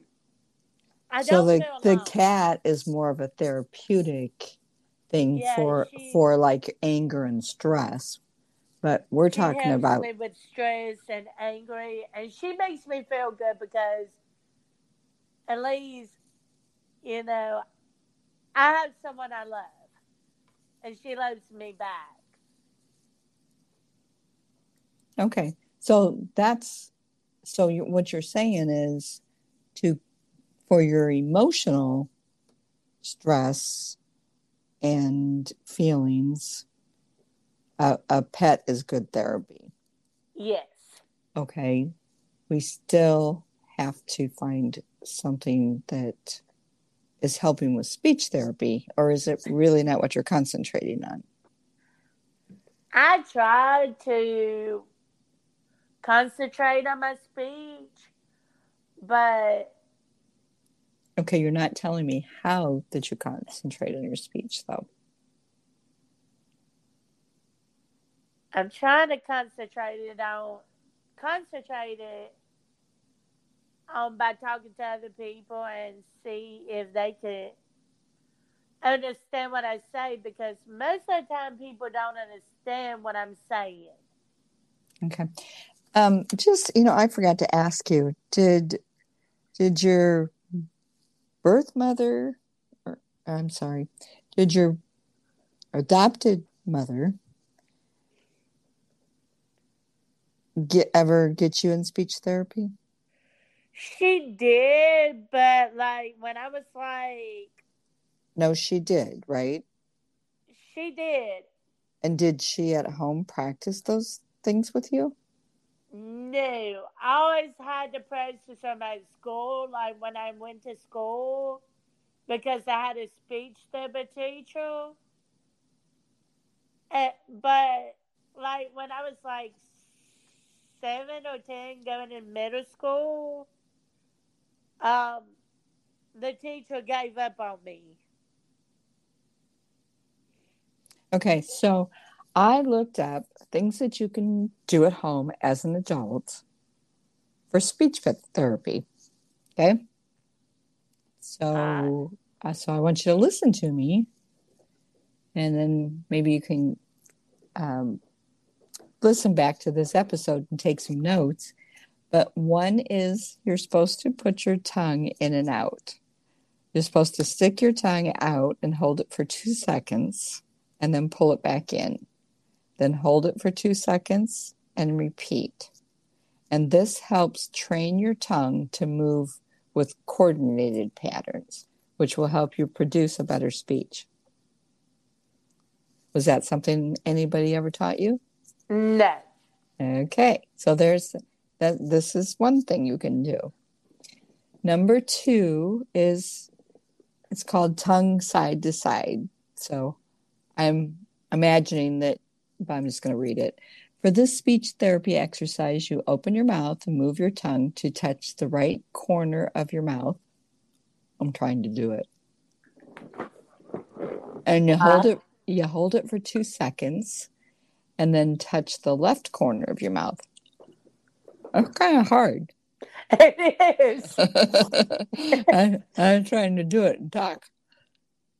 I so the the cat is more of a therapeutic thing yeah, for she, for like anger and stress but we're talking about me with stress and angry and she makes me feel good because at least you know i have someone i love and she loves me back okay so that's so you, what you're saying is to for your emotional stress and feelings, a, a pet is good therapy. Yes. Okay. We still have to find something that is helping with speech therapy, or is it really not what you're concentrating on? I tried to concentrate on my speech, but Okay, you're not telling me how did you concentrate on your speech though? I'm trying to concentrate it on concentrate it on by talking to other people and see if they can understand what I say because most of the time people don't understand what I'm saying. Okay. Um, just you know, I forgot to ask you, did did your birth mother, or I'm sorry, did your adopted mother get ever get you in speech therapy? She did, but like when I was like No, she did, right? She did. And did she at home practice those things with you? No, I always had to practice them at school, like when I went to school, because I had a speech therapy teacher. Uh, but like when I was like seven or ten, going in middle school, um, the teacher gave up on me. Okay, so I looked up things that you can do at home as an adult for speech therapy. Okay. So, uh, so I want you to listen to me, and then maybe you can um, listen back to this episode and take some notes. But one is you're supposed to put your tongue in and out. You're supposed to stick your tongue out and hold it for two seconds and then pull it back in. Then hold it for two seconds and repeat. And this helps train your tongue to move with coordinated patterns, which will help you produce a better speech. Was that something anybody ever taught you? No. Okay, so there's that. This is one thing you can do. Number two is it's called tongue side to side. So I'm imagining that, but I'm just going to read it. For this speech therapy exercise, you open your mouth and move your tongue to touch the right corner of your mouth. I'm trying to do it. And you hold uh, it you hold it for 2 seconds and then touch the left corner of your mouth. That's kind of hard. It is. I, I'm trying to do it and talk.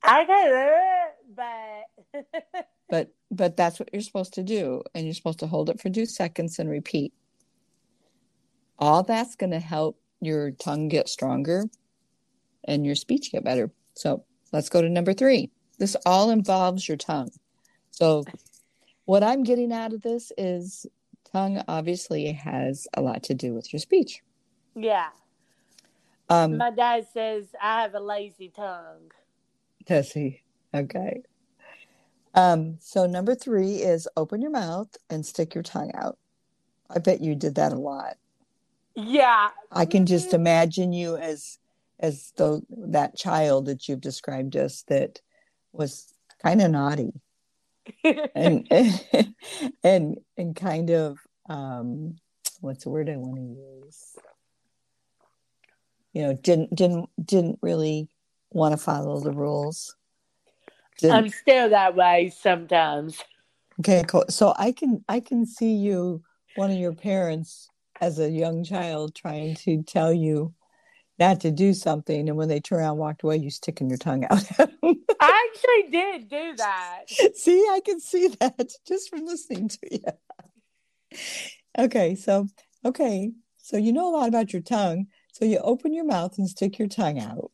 I can do it, but but but that's what you're supposed to do, and you're supposed to hold it for two seconds and repeat. All that's going to help your tongue get stronger and your speech get better. So let's go to number three. This all involves your tongue. So what I'm getting out of this is tongue obviously has a lot to do with your speech. Yeah. Um, My dad says I have a lazy tongue. Does he? Okay. Um, so number three is open your mouth and stick your tongue out. I bet you did that a lot. Yeah. I can just imagine you as as though that child that you've described us that was kind of naughty and and and kind of um what's the word I want to use? You know, didn't didn't didn't really want to follow the rules. Didn't... I'm still that way sometimes. Okay, cool. So I can I can see you, one of your parents, as a young child, trying to tell you not to do something, and when they turn around and walked away, you sticking your tongue out I actually did do that. See, I can see that just from listening to you. Okay, so okay, so you know a lot about your tongue. So you open your mouth and stick your tongue out,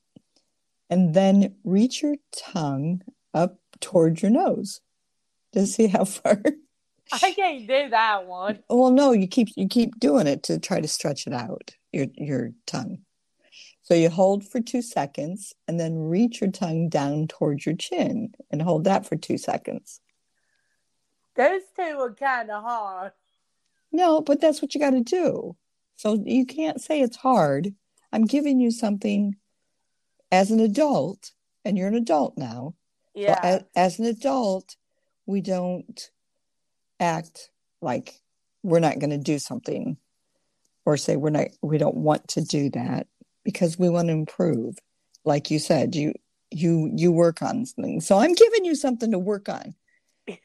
and then reach your tongue up towards your nose to see how far. I can't do that one. Well, no, you keep you keep doing it to try to stretch it out your your tongue. So you hold for two seconds and then reach your tongue down towards your chin and hold that for two seconds. Those two are kind of hard. No, but that's what you got to do. So you can't say it's hard. I'm giving you something as an adult, and you're an adult now. Yeah. So as, as an adult, we don't act like we're not going to do something or say we're not we don't want to do that because we want to improve. Like you said, you you you work on things. So I'm giving you something to work on.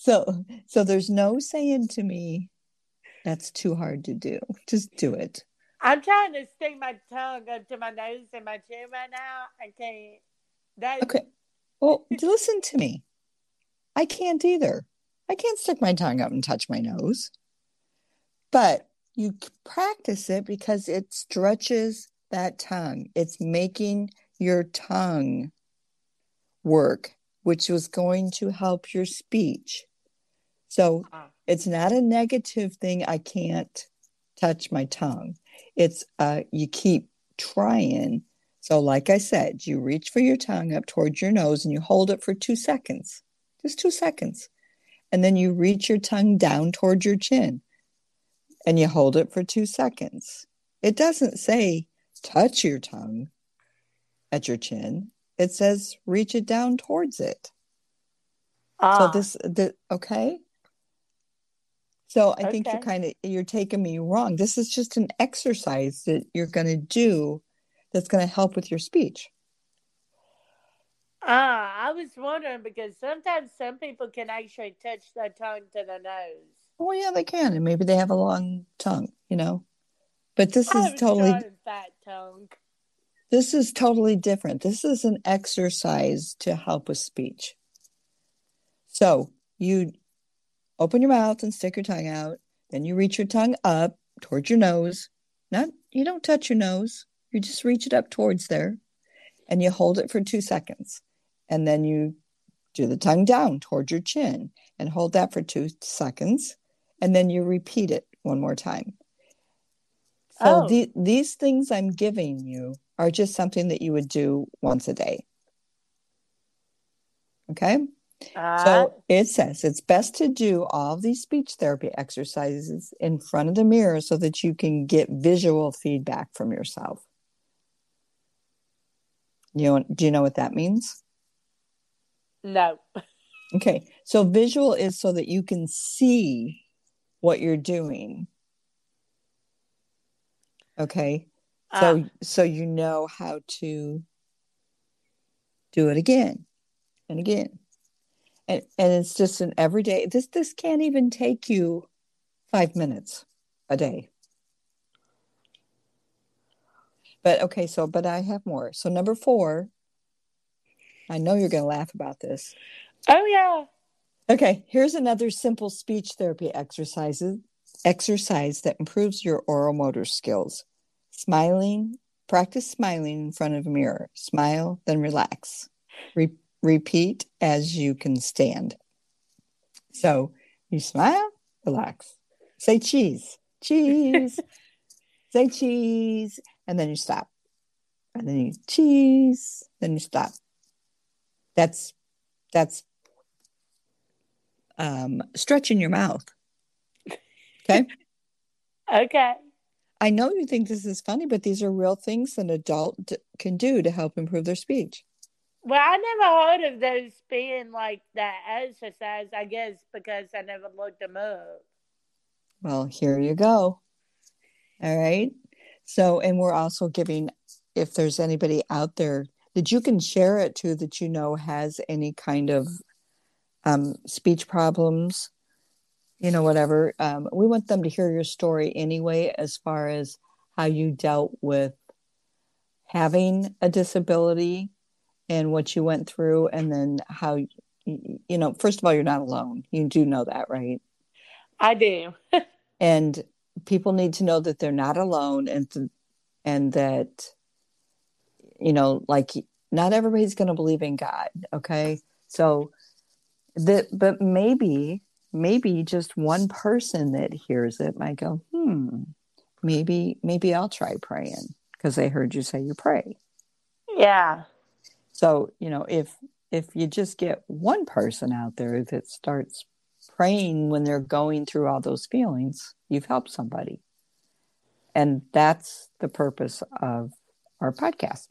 so so there's no saying to me that's too hard to do. Just do it. I'm trying to stick my tongue up to my nose and my chin right now. I can't. That okay. Well, listen to me. I can't either. I can't stick my tongue up and touch my nose. But you practice it because it stretches that tongue. It's making your tongue work, which was going to help your speech. So it's not a negative thing. I can't touch my tongue. It's uh, you keep trying. So, like I said, you reach for your tongue up towards your nose and you hold it for two seconds. just two seconds. And then you reach your tongue down towards your chin and you hold it for two seconds. It doesn't say touch your tongue at your chin, it says reach it down towards it. Ah. So this, the, okay. So I okay. think you're kind of you're taking me wrong. This is just an exercise that you're going to do that's going to help with your speech. Ah, I was wondering because sometimes some people can actually touch their tongue to the nose. Well, yeah, they can, and maybe they have a long tongue, you know. But this I is totally fat tongue. This is totally different. This is an exercise to help with speech. So you open your mouth and stick your tongue out. Then you reach your tongue up towards your nose. Not you don't touch your nose. You just reach it up towards there, and you hold it for two seconds and then you do the tongue down towards your chin and hold that for two seconds and then you repeat it one more time so oh. the, these things i'm giving you are just something that you would do once a day okay uh, so it says it's best to do all these speech therapy exercises in front of the mirror so that you can get visual feedback from yourself you know, do you know what that means no. Okay. So visual is so that you can see what you're doing. Okay. So ah. so you know how to do it again and again. And and it's just an everyday this this can't even take you 5 minutes a day. But okay, so but I have more. So number 4 I know you're going to laugh about this. Oh yeah. Okay, here's another simple speech therapy exercises exercise that improves your oral motor skills. Smiling, practice smiling in front of a mirror. Smile, then relax. Re- repeat as you can stand. So you smile, relax. Say cheese, cheese. Say cheese, and then you stop. And then you cheese, then you stop. That's that's um, stretching your mouth. Okay. okay. I know you think this is funny, but these are real things an adult can do to help improve their speech. Well, I never heard of those being like that exercise, I guess, because I never looked them up. Well, here you go. All right. So, and we're also giving, if there's anybody out there that you can share it to that you know has any kind of um, speech problems, you know, whatever. Um, we want them to hear your story anyway, as far as how you dealt with having a disability and what you went through, and then how, you know, first of all, you're not alone. You do know that, right? I do. and people need to know that they're not alone and th- and that you know, like not everybody's going to believe in God. Okay. So that, but maybe, maybe just one person that hears it might go, hmm, maybe, maybe I'll try praying because they heard you say you pray. Yeah. So, you know, if, if you just get one person out there that starts praying when they're going through all those feelings, you've helped somebody. And that's the purpose of our podcast.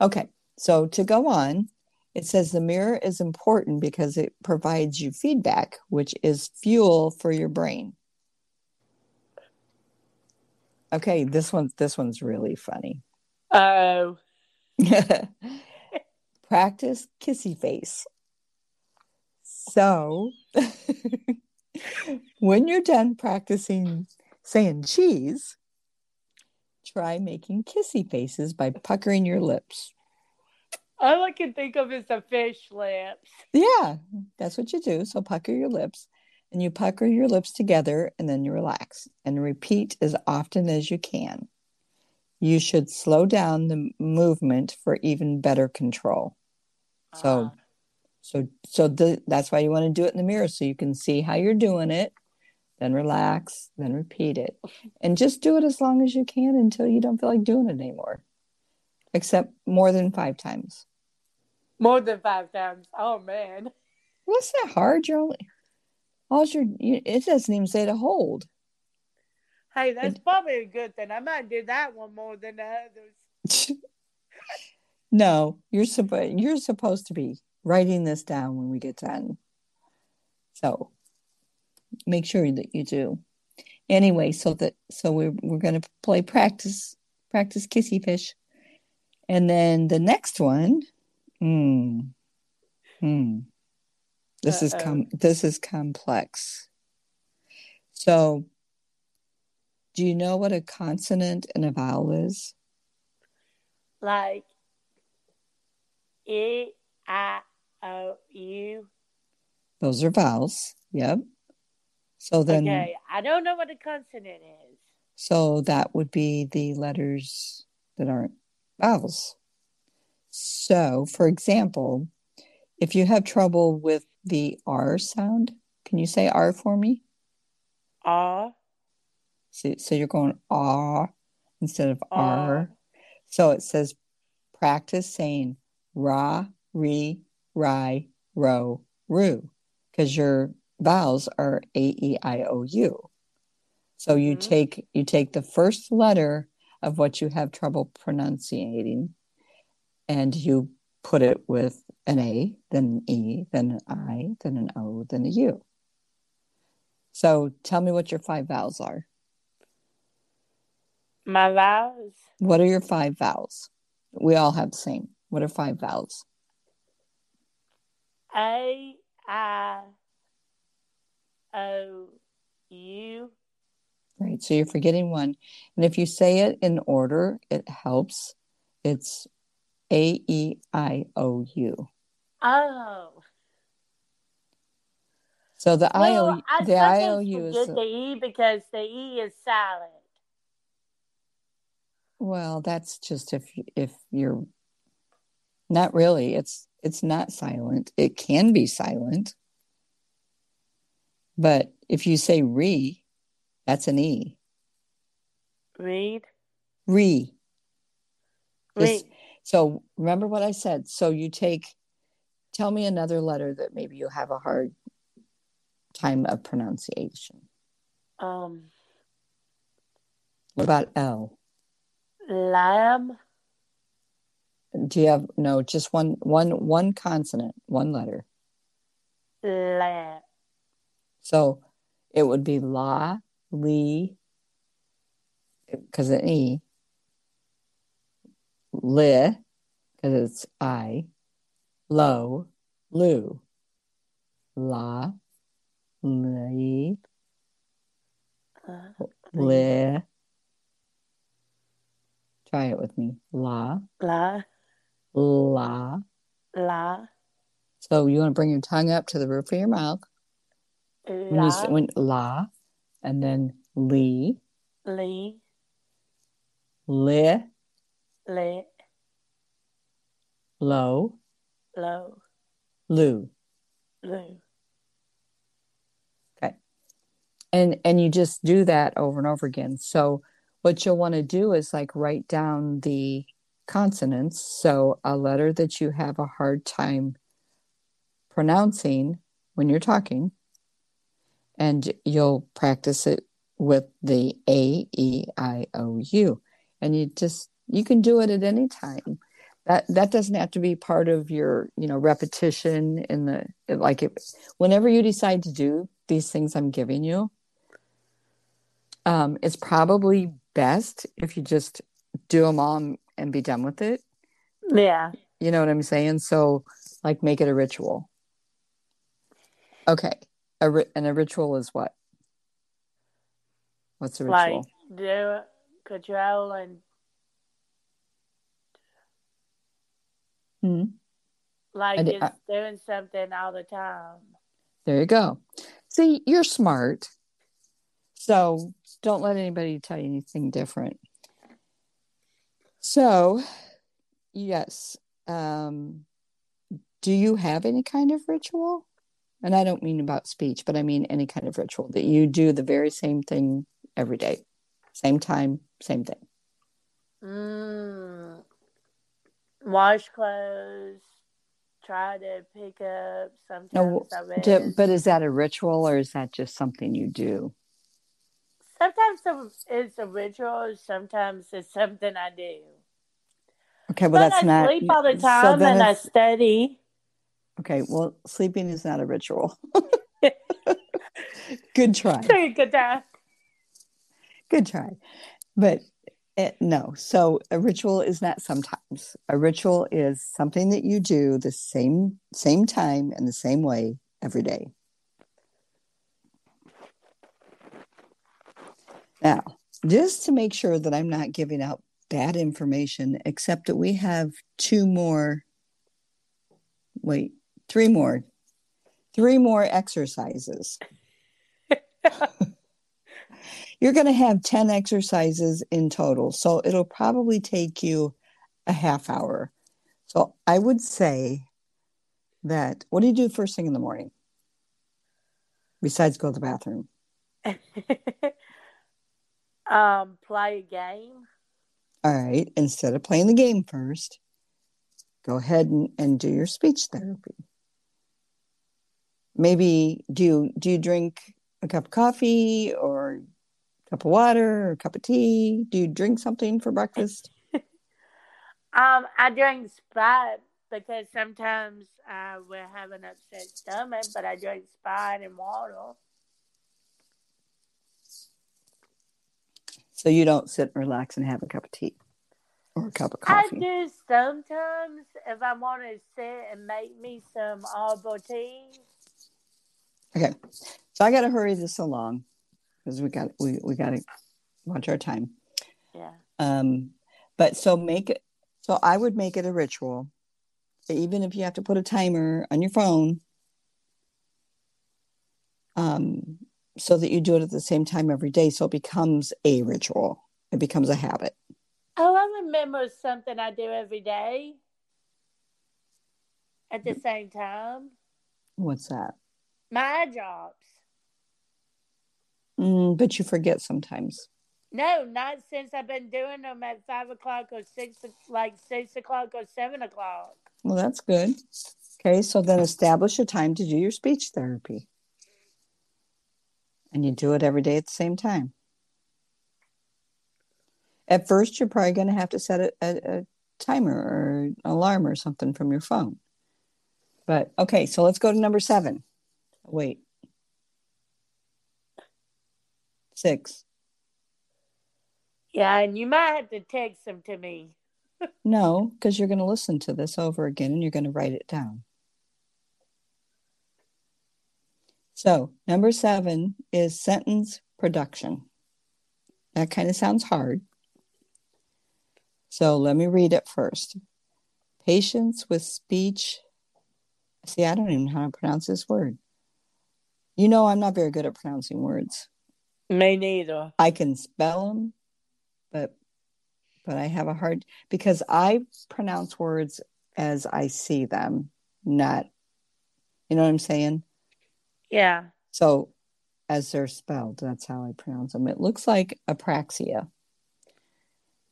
Okay, so to go on, it says the mirror is important because it provides you feedback, which is fuel for your brain. Okay, this one this one's really funny. Oh. Practice kissy face. So when you're done practicing saying cheese, try making kissy faces by puckering your lips. All I can think of is the fish lips. Yeah, that's what you do. So pucker your lips and you pucker your lips together and then you relax and repeat as often as you can. You should slow down the movement for even better control. So, uh so, so the, that's why you want to do it in the mirror so you can see how you're doing it then relax, then repeat it. And just do it as long as you can until you don't feel like doing it anymore, except more than five times. More than five times. Oh, man. What's that hard? You're only all your it doesn't even say to hold. Hey, that's it, probably a good thing. I might do that one more than the others. no, you're supposed you're supposed to be writing this down when we get done. So make sure that you do. Anyway, so that so we're we're gonna play practice practice kissy fish. And then the next one, hmm, hmm. This Uh-oh. is com this is complex. So do you know what a consonant and a vowel is? Like E I O U. Those are vowels. Yep. So then Okay, I don't know what a consonant is. So that would be the letters that aren't vowels. So, for example, if you have trouble with the R sound, can you say R for me? R. So, so you're going R instead of R. So it says practice saying ra, re, ri, ro, ru, because your vowels are A, E, I, O, U. So you mm-hmm. take you take the first letter of what you have trouble pronunciating and you put it with an A, then an E, then an I, then an O, then a U. So tell me what your five vowels are. My vowels? What are your five vowels? We all have the same. What are five vowels? A, I, O, U, Right. So you're forgetting one. And if you say it in order, it helps. It's A E I O U. Oh. So the well, I O the I O U is the E because the E is silent. Well, that's just if if you're not really. It's it's not silent. It can be silent. But if you say re, that's an E. Read. Re. Read. So remember what I said. So you take, tell me another letter that maybe you have a hard time of pronunciation. Um. What about L? Lamb. Do you have no? Just one, one, one consonant, one letter. La. So it would be la, Lee, because of E, Li, because it's I, Lo, Lu, La, Li, Li. Try it with me. La. La. La. La. So you want to bring your tongue up to the roof of your mouth. La. When you, say, when, la and then li. Lee. Li. Li. Low. Low. Lou. Lou. Okay. And and you just do that over and over again. So what you'll want to do is like write down the consonants. So a letter that you have a hard time pronouncing when you're talking and you'll practice it with the A E I O U. And you just you can do it at any time. That that doesn't have to be part of your, you know, repetition in the like it whenever you decide to do these things I'm giving you. Um, it's probably best if you just do them all and be done with it. Yeah. You know what I'm saying? So like make it a ritual. Okay. A ri- and a ritual is what? What's a ritual? Like do control and hmm like did, I, doing something all the time. There you go. See, you're smart. So don't let anybody tell you anything different. So, yes. Um, do you have any kind of ritual? and I don't mean about speech, but I mean any kind of ritual that you do the very same thing every day, same time, same thing. Mm. Wash clothes, try to pick up. Sometimes No, but is that a ritual or is that just something you do? Sometimes it's a ritual. Sometimes it's something I do. Okay, well but that's I not. sleep all the time then and I study. Okay, well, sleeping is not a ritual. Good try. Good try. Good try. But eh, no, so a ritual is not sometimes. A ritual is something that you do the same same time and the same way every day. Now, just to make sure that I'm not giving out bad information, except that we have two more, wait, three more, three more exercises. You're going to have 10 exercises in total. So it'll probably take you a half hour. So I would say that what do you do first thing in the morning? Besides go to the bathroom. um, play a game. All right. Instead of playing the game first, go ahead and, and do your speech therapy. Maybe do you do you drink a cup of coffee or a cup of water or a cup of tea? Do you drink something for breakfast? Um, I drink Sprite because sometimes I will have an upset stomach, but I drink Sprite and water. So you don't sit and relax and have a cup of tea or a cup of coffee. I do sometimes if I want to sit and make me some herbal tea. Okay. So I got to hurry this along because we got we we got to watch our time. Yeah. Um, but so make it. So I would make it a ritual, even if you have to put a timer on your phone. Um, so that you do it at the same time every day, so it becomes a ritual. It becomes a habit. Oh, I remember something I do every day at the same time. What's that? My drops. Mm, but you forget sometimes. No, not since I've been doing them at five o'clock or six, like six o'clock or seven o'clock. Well, that's good. Okay, so then establish a time to do your speech therapy. And you do it every day at the same time. At first, you're probably going to have to set a, a, a timer or alarm or something from your phone. But okay, so let's go to number seven. Wait. Six. Yeah, and you might have to text them to me. No, because you're going to listen to this over again and you're going to write it down. So, number seven is sentence production. That kind of sounds hard. So, let me read it first. Patients with speech. See, I don't even know how to pronounce this word. You know, I'm not very good at pronouncing words. Me neither. I can spell them, but but I have a hard because I pronounce words as I see them, not you know what I'm saying? Yeah. So as they're spelled, that's how I pronounce them. It looks like apraxia.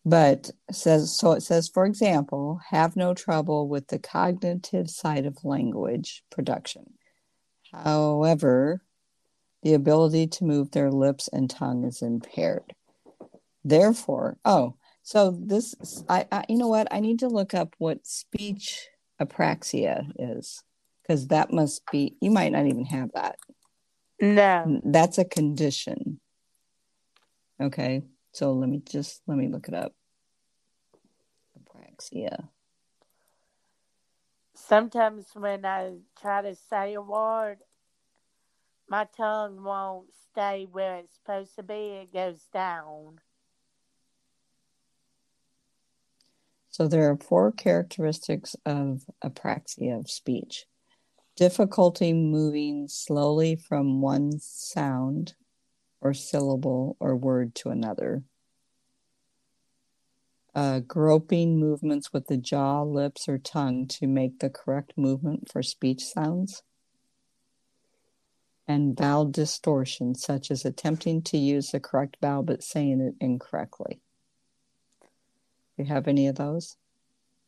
But says so it says, for example, have no trouble with the cognitive side of language production. However, the ability to move their lips and tongue is impaired. Therefore, oh, so this I, I you know what? I need to look up what speech apraxia is because that must be you might not even have that. No. That's a condition. Okay. So let me just let me look it up. Apraxia. Sometimes when I try to say a word, my tongue won't stay where it's supposed to be. It goes down. So there are four characteristics of apraxia of speech. Difficulty moving slowly from one sound or syllable or word to another. Uh, groping movements with the jaw, lips, or tongue to make the correct movement for speech sounds. And vowel distortion, such as attempting to use the correct vowel but saying it incorrectly. Do you have any of those?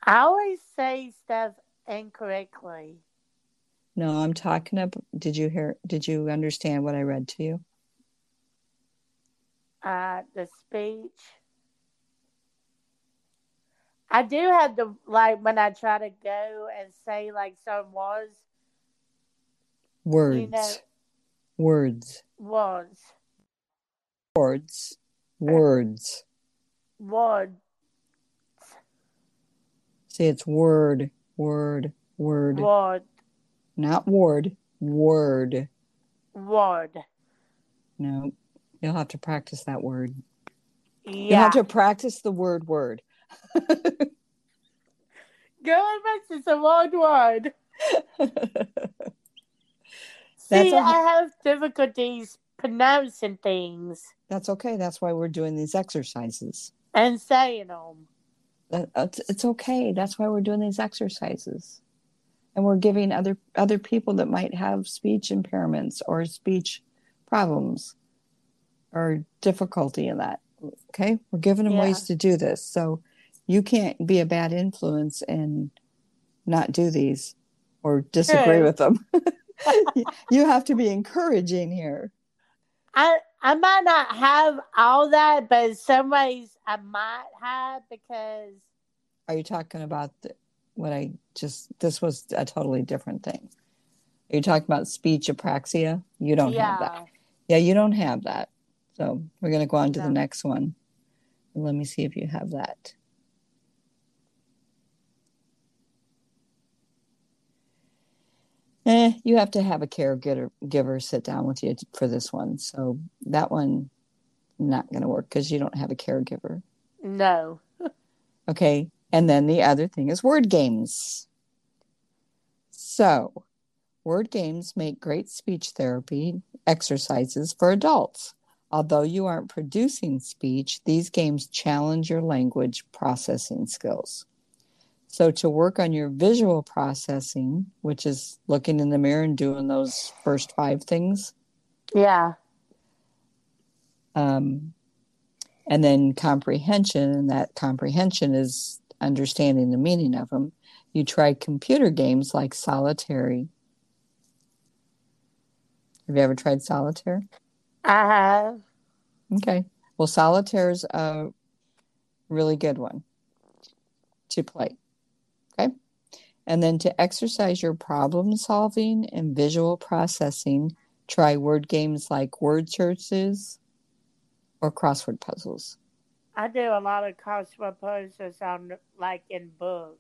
I always say stuff incorrectly. No, I'm talking about. Did you hear? Did you understand what I read to you? Uh, the speech. I do have to like when I try to go and say like some words. Words. You know, words. words. Words. Words. Words. See, it's word, word, word. Word. Not ward, word. Word. No, you'll have to practice that word. Yeah. You'll have to practice the word word. Go and it's a long word. See, I have difficulties pronouncing things That's okay. That's why we're doing these exercises. and saying them. It's okay. That's why we're doing these exercises. And we're giving other other people that might have speech impairments or speech problems or difficulty in that. Okay? We're giving them Yeah. ways to do this. So you can't be a bad influence and not do these or disagree with them. you have to be encouraging here. I I might not have all that, but in some ways I might have because Are you talking about the, what I just? This was a totally different thing. Are you talking about speech apraxia? You don't have that. yeah, Yeah, you don't have that. So we're going to go on to the next one. Let me see if you have that. Eh, you have to have a caregiver giver sit down with you for this one. So that one not going to work because you don't have a caregiver. no, Okay. And then the other thing is word games. So, word games make great speech therapy exercises for adults. Although you aren't producing speech, these games challenge your language processing skills. So, to work on your visual processing, which is looking in the mirror and doing those first five things, yeah, um, and then comprehension, and that comprehension is understanding the meaning of them. You try computer games like solitary. Have you ever tried solitaire? I have. Okay. Well, solitaire's a really good one to play. Okay. And then to exercise your problem solving and visual processing, try word games like word searches or crossword puzzles. I do a lot of crossword puzzles on like in books.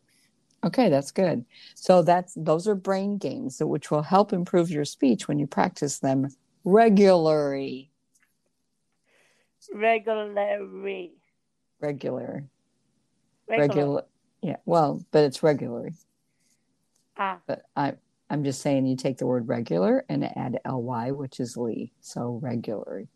Okay, that's good. So that's those are brain games which will help improve your speech when you practice them regularly. Regularly. Regular. Regular. Regular. Yeah. Well, but it's regularly. Ah, But I I'm just saying you take the word regular and add ly, which is lee. So regularly.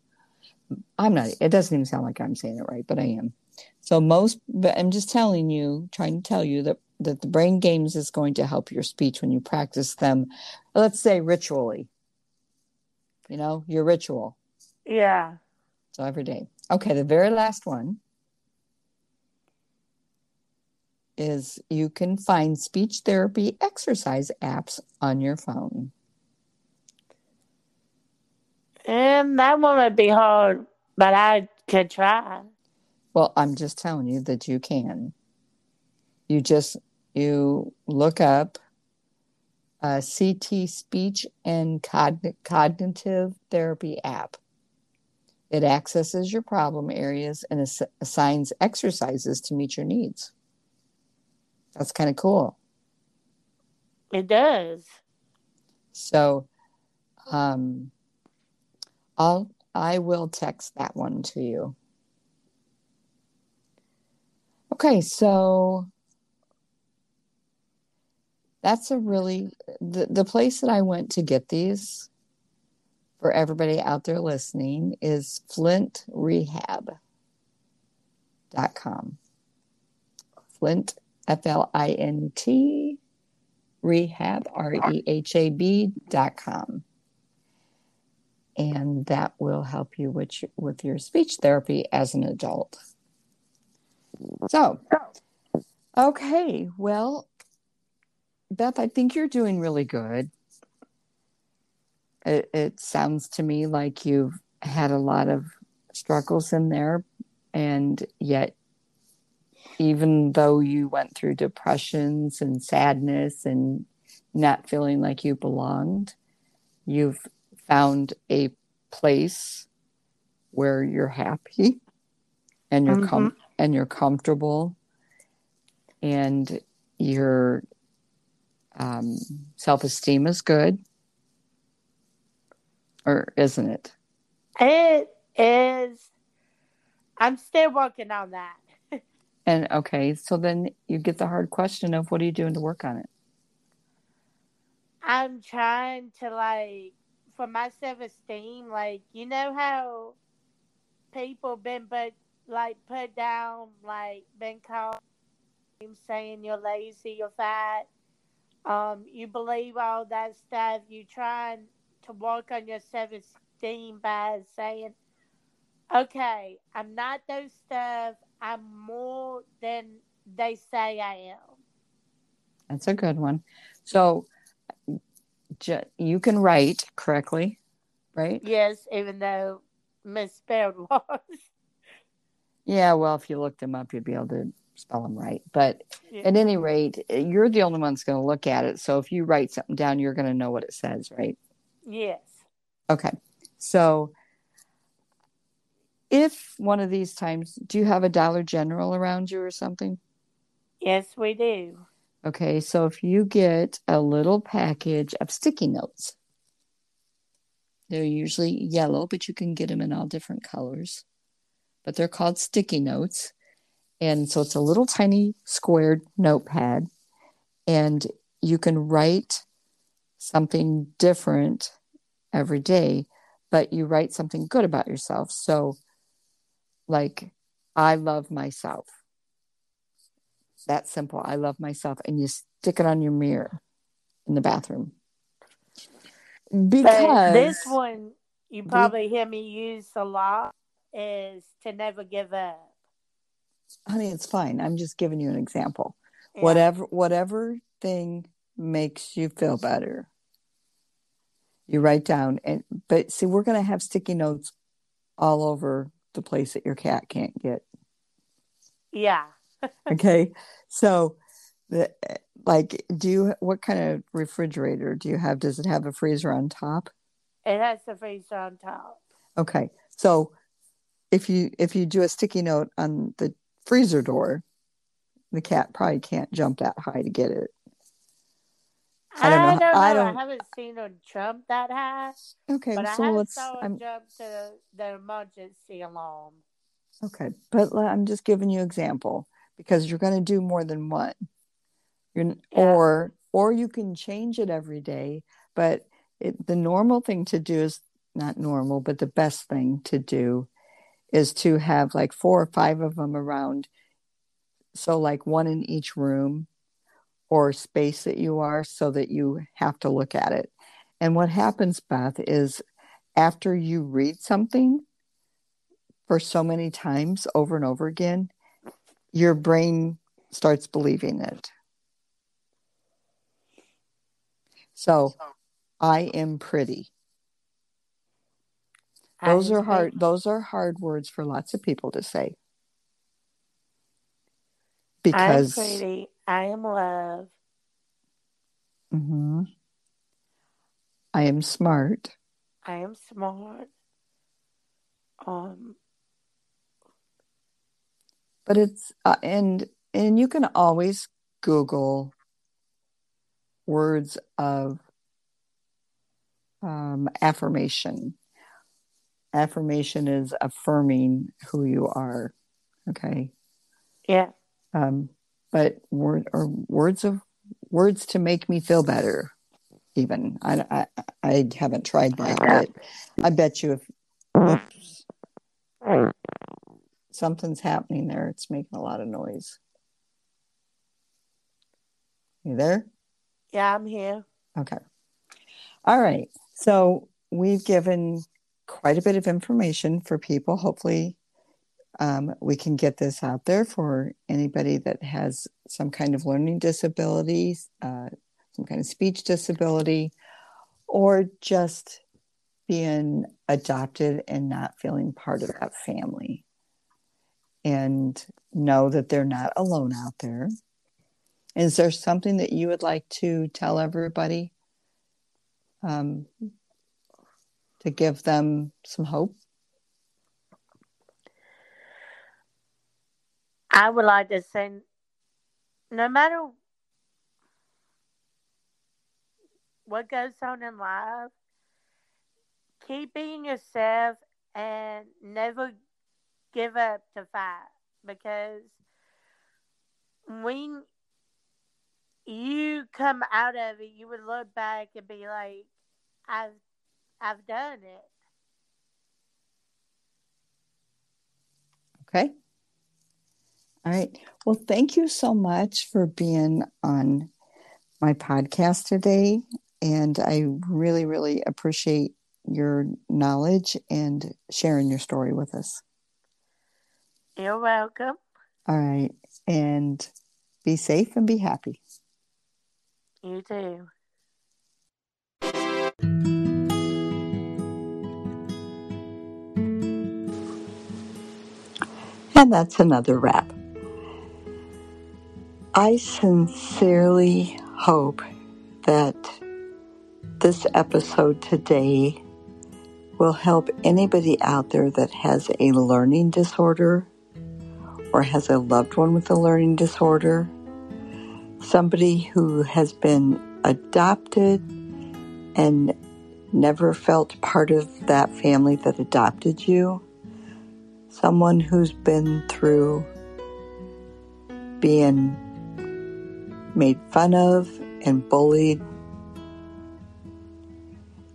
I'm not it doesn't even sound like I'm saying it right, but I am. So most but I'm just telling you, trying to tell you that that the brain games is going to help your speech when you practice them, let's say ritually. You know, your ritual. yeah. So every day. Okay, the very last one is you can find speech therapy exercise apps on your phone. And that one would be hard, but I could try. Well, I'm just telling you that you can. You just you look up a CT speech and cogn- cognitive therapy app. It accesses your problem areas and ass- assigns exercises to meet your needs. That's kind of cool. It does. So, um, I'll I will text that one to you. Okay, so that's a really the the place that I went to get these for everybody out there listening is flintrehab.com. Flint F L I N T rehab R E H A B dot com. And that will help you with your, with your speech therapy as an adult. So, okay, well, Beth, I think you're doing really good. It, it sounds to me like you've had a lot of struggles in there, and yet, even though you went through depressions and sadness and not feeling like you belonged, you've found a place where you're happy and you're mm-hmm. and you're comfortable and your um, self-esteem is good. Or isn't it? It is. I'm still working on that. And okay so then you get the hard question of what are you doing to work on it? I'm trying to like for my self-esteem like you know how people been but like put down like been called saying you're lazy you're fat um you believe all that stuff you trying to work on your self-esteem by saying okay i'm not those stuff i'm more than they say i am. That's a good one. So you can write correctly, right? Yes, even though misspelled was. Yeah, well, if you looked them up, you'd be able to spell them right. But yeah. at any rate, you're the only one that's going to look at it. So if you write something down, you're going to know what it says, right? Yes. Okay. So if one of these times, do you have a Dollar General around you or something? Yes, we do. Okay, so if you get a little package of sticky notes, they're usually yellow, but you can get them in all different colors. But they're called sticky notes. And so it's a little tiny squared notepad, and you can write something different every day, but you write something good about yourself. So, like, I love myself that simple. I love myself. And you stick it on your mirror in the bathroom. Because but this one you probably hear me use a lot is to never give up. Honey, it's fine. I'm just giving you an example. Yeah. Whatever whatever thing makes you feel better. You write down and but see we're gonna have sticky notes all over the place that your cat can't get. Yeah okay. So, the, like, do you, what kind of refrigerator do you have? Does it have a freezer on top? It has a freezer on top. Okay. So, if you if you do a sticky note on the freezer door, the cat probably can't jump that high to get it. I don't know. I, don't know. I, don't, I haven't seen them jump that high. Okay, but so I let's. them jump to the emergency alarm. Okay, but I'm just giving you example because you're going to do more than one. You're, yeah. Or or you can change it every day, but it, the normal thing to do is not normal, but the best thing to do is to have like four or five of them around. So like one in each room or space that you are so that you have to look at it. And what happens, Beth, is after you read something for so many times over and over again, your brain starts believing it. So, I am pretty. Those are hard those are hard words for lots of people to say. Because I'm pretty. I am love. Mm-hmm. I am smart. I am smart. Um but it's uh, and and you can always google words of um, affirmation. Affirmation is affirming who you are okay? Yeah. Um but word or words of words to make me feel better even. I i, I haven't tried that but i bet you if oops, something's happening there. It's making a lot of noise. You there? Yeah, I'm here. Okay. All right. So we've given quite a bit of information for people. Hopefully, um, we can get this out there for anybody that has some kind of learning disability, uh, some kind of speech disability, or just being adopted and not feeling part of that family. And know that they're not alone out there. Is there something that you would like to tell everybody um, to give them some hope? I would like to say no matter what goes on in life, keep being yourself and never give up to fight because when you come out of it, you would look back and be like, I've I've done it. Okay. All right. Well, thank you so much for being on my podcast today. And I really, really appreciate your knowledge and sharing your story with us. You're welcome. All right. And be safe and be happy. You too. And that's another wrap. I sincerely hope that this episode today will help anybody out there that has a learning disorder or has a loved one with a learning disorder, somebody who has been adopted and never felt part of that family that adopted you, someone who's been through being made fun of and bullied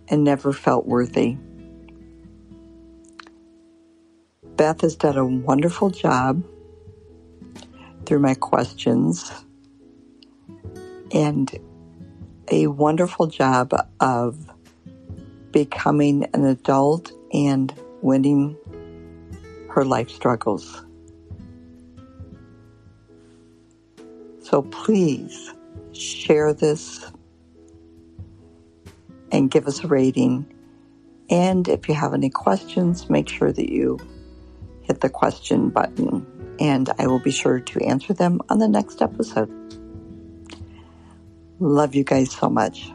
and never felt worthy. Beth has done a wonderful job through my questions and a wonderful job of becoming an adult and winning her life struggles. So please share this and give us a rating. And if you have any questions, make sure that you hit the question button and I will be sure to answer them on the next episode. Love you guys so much.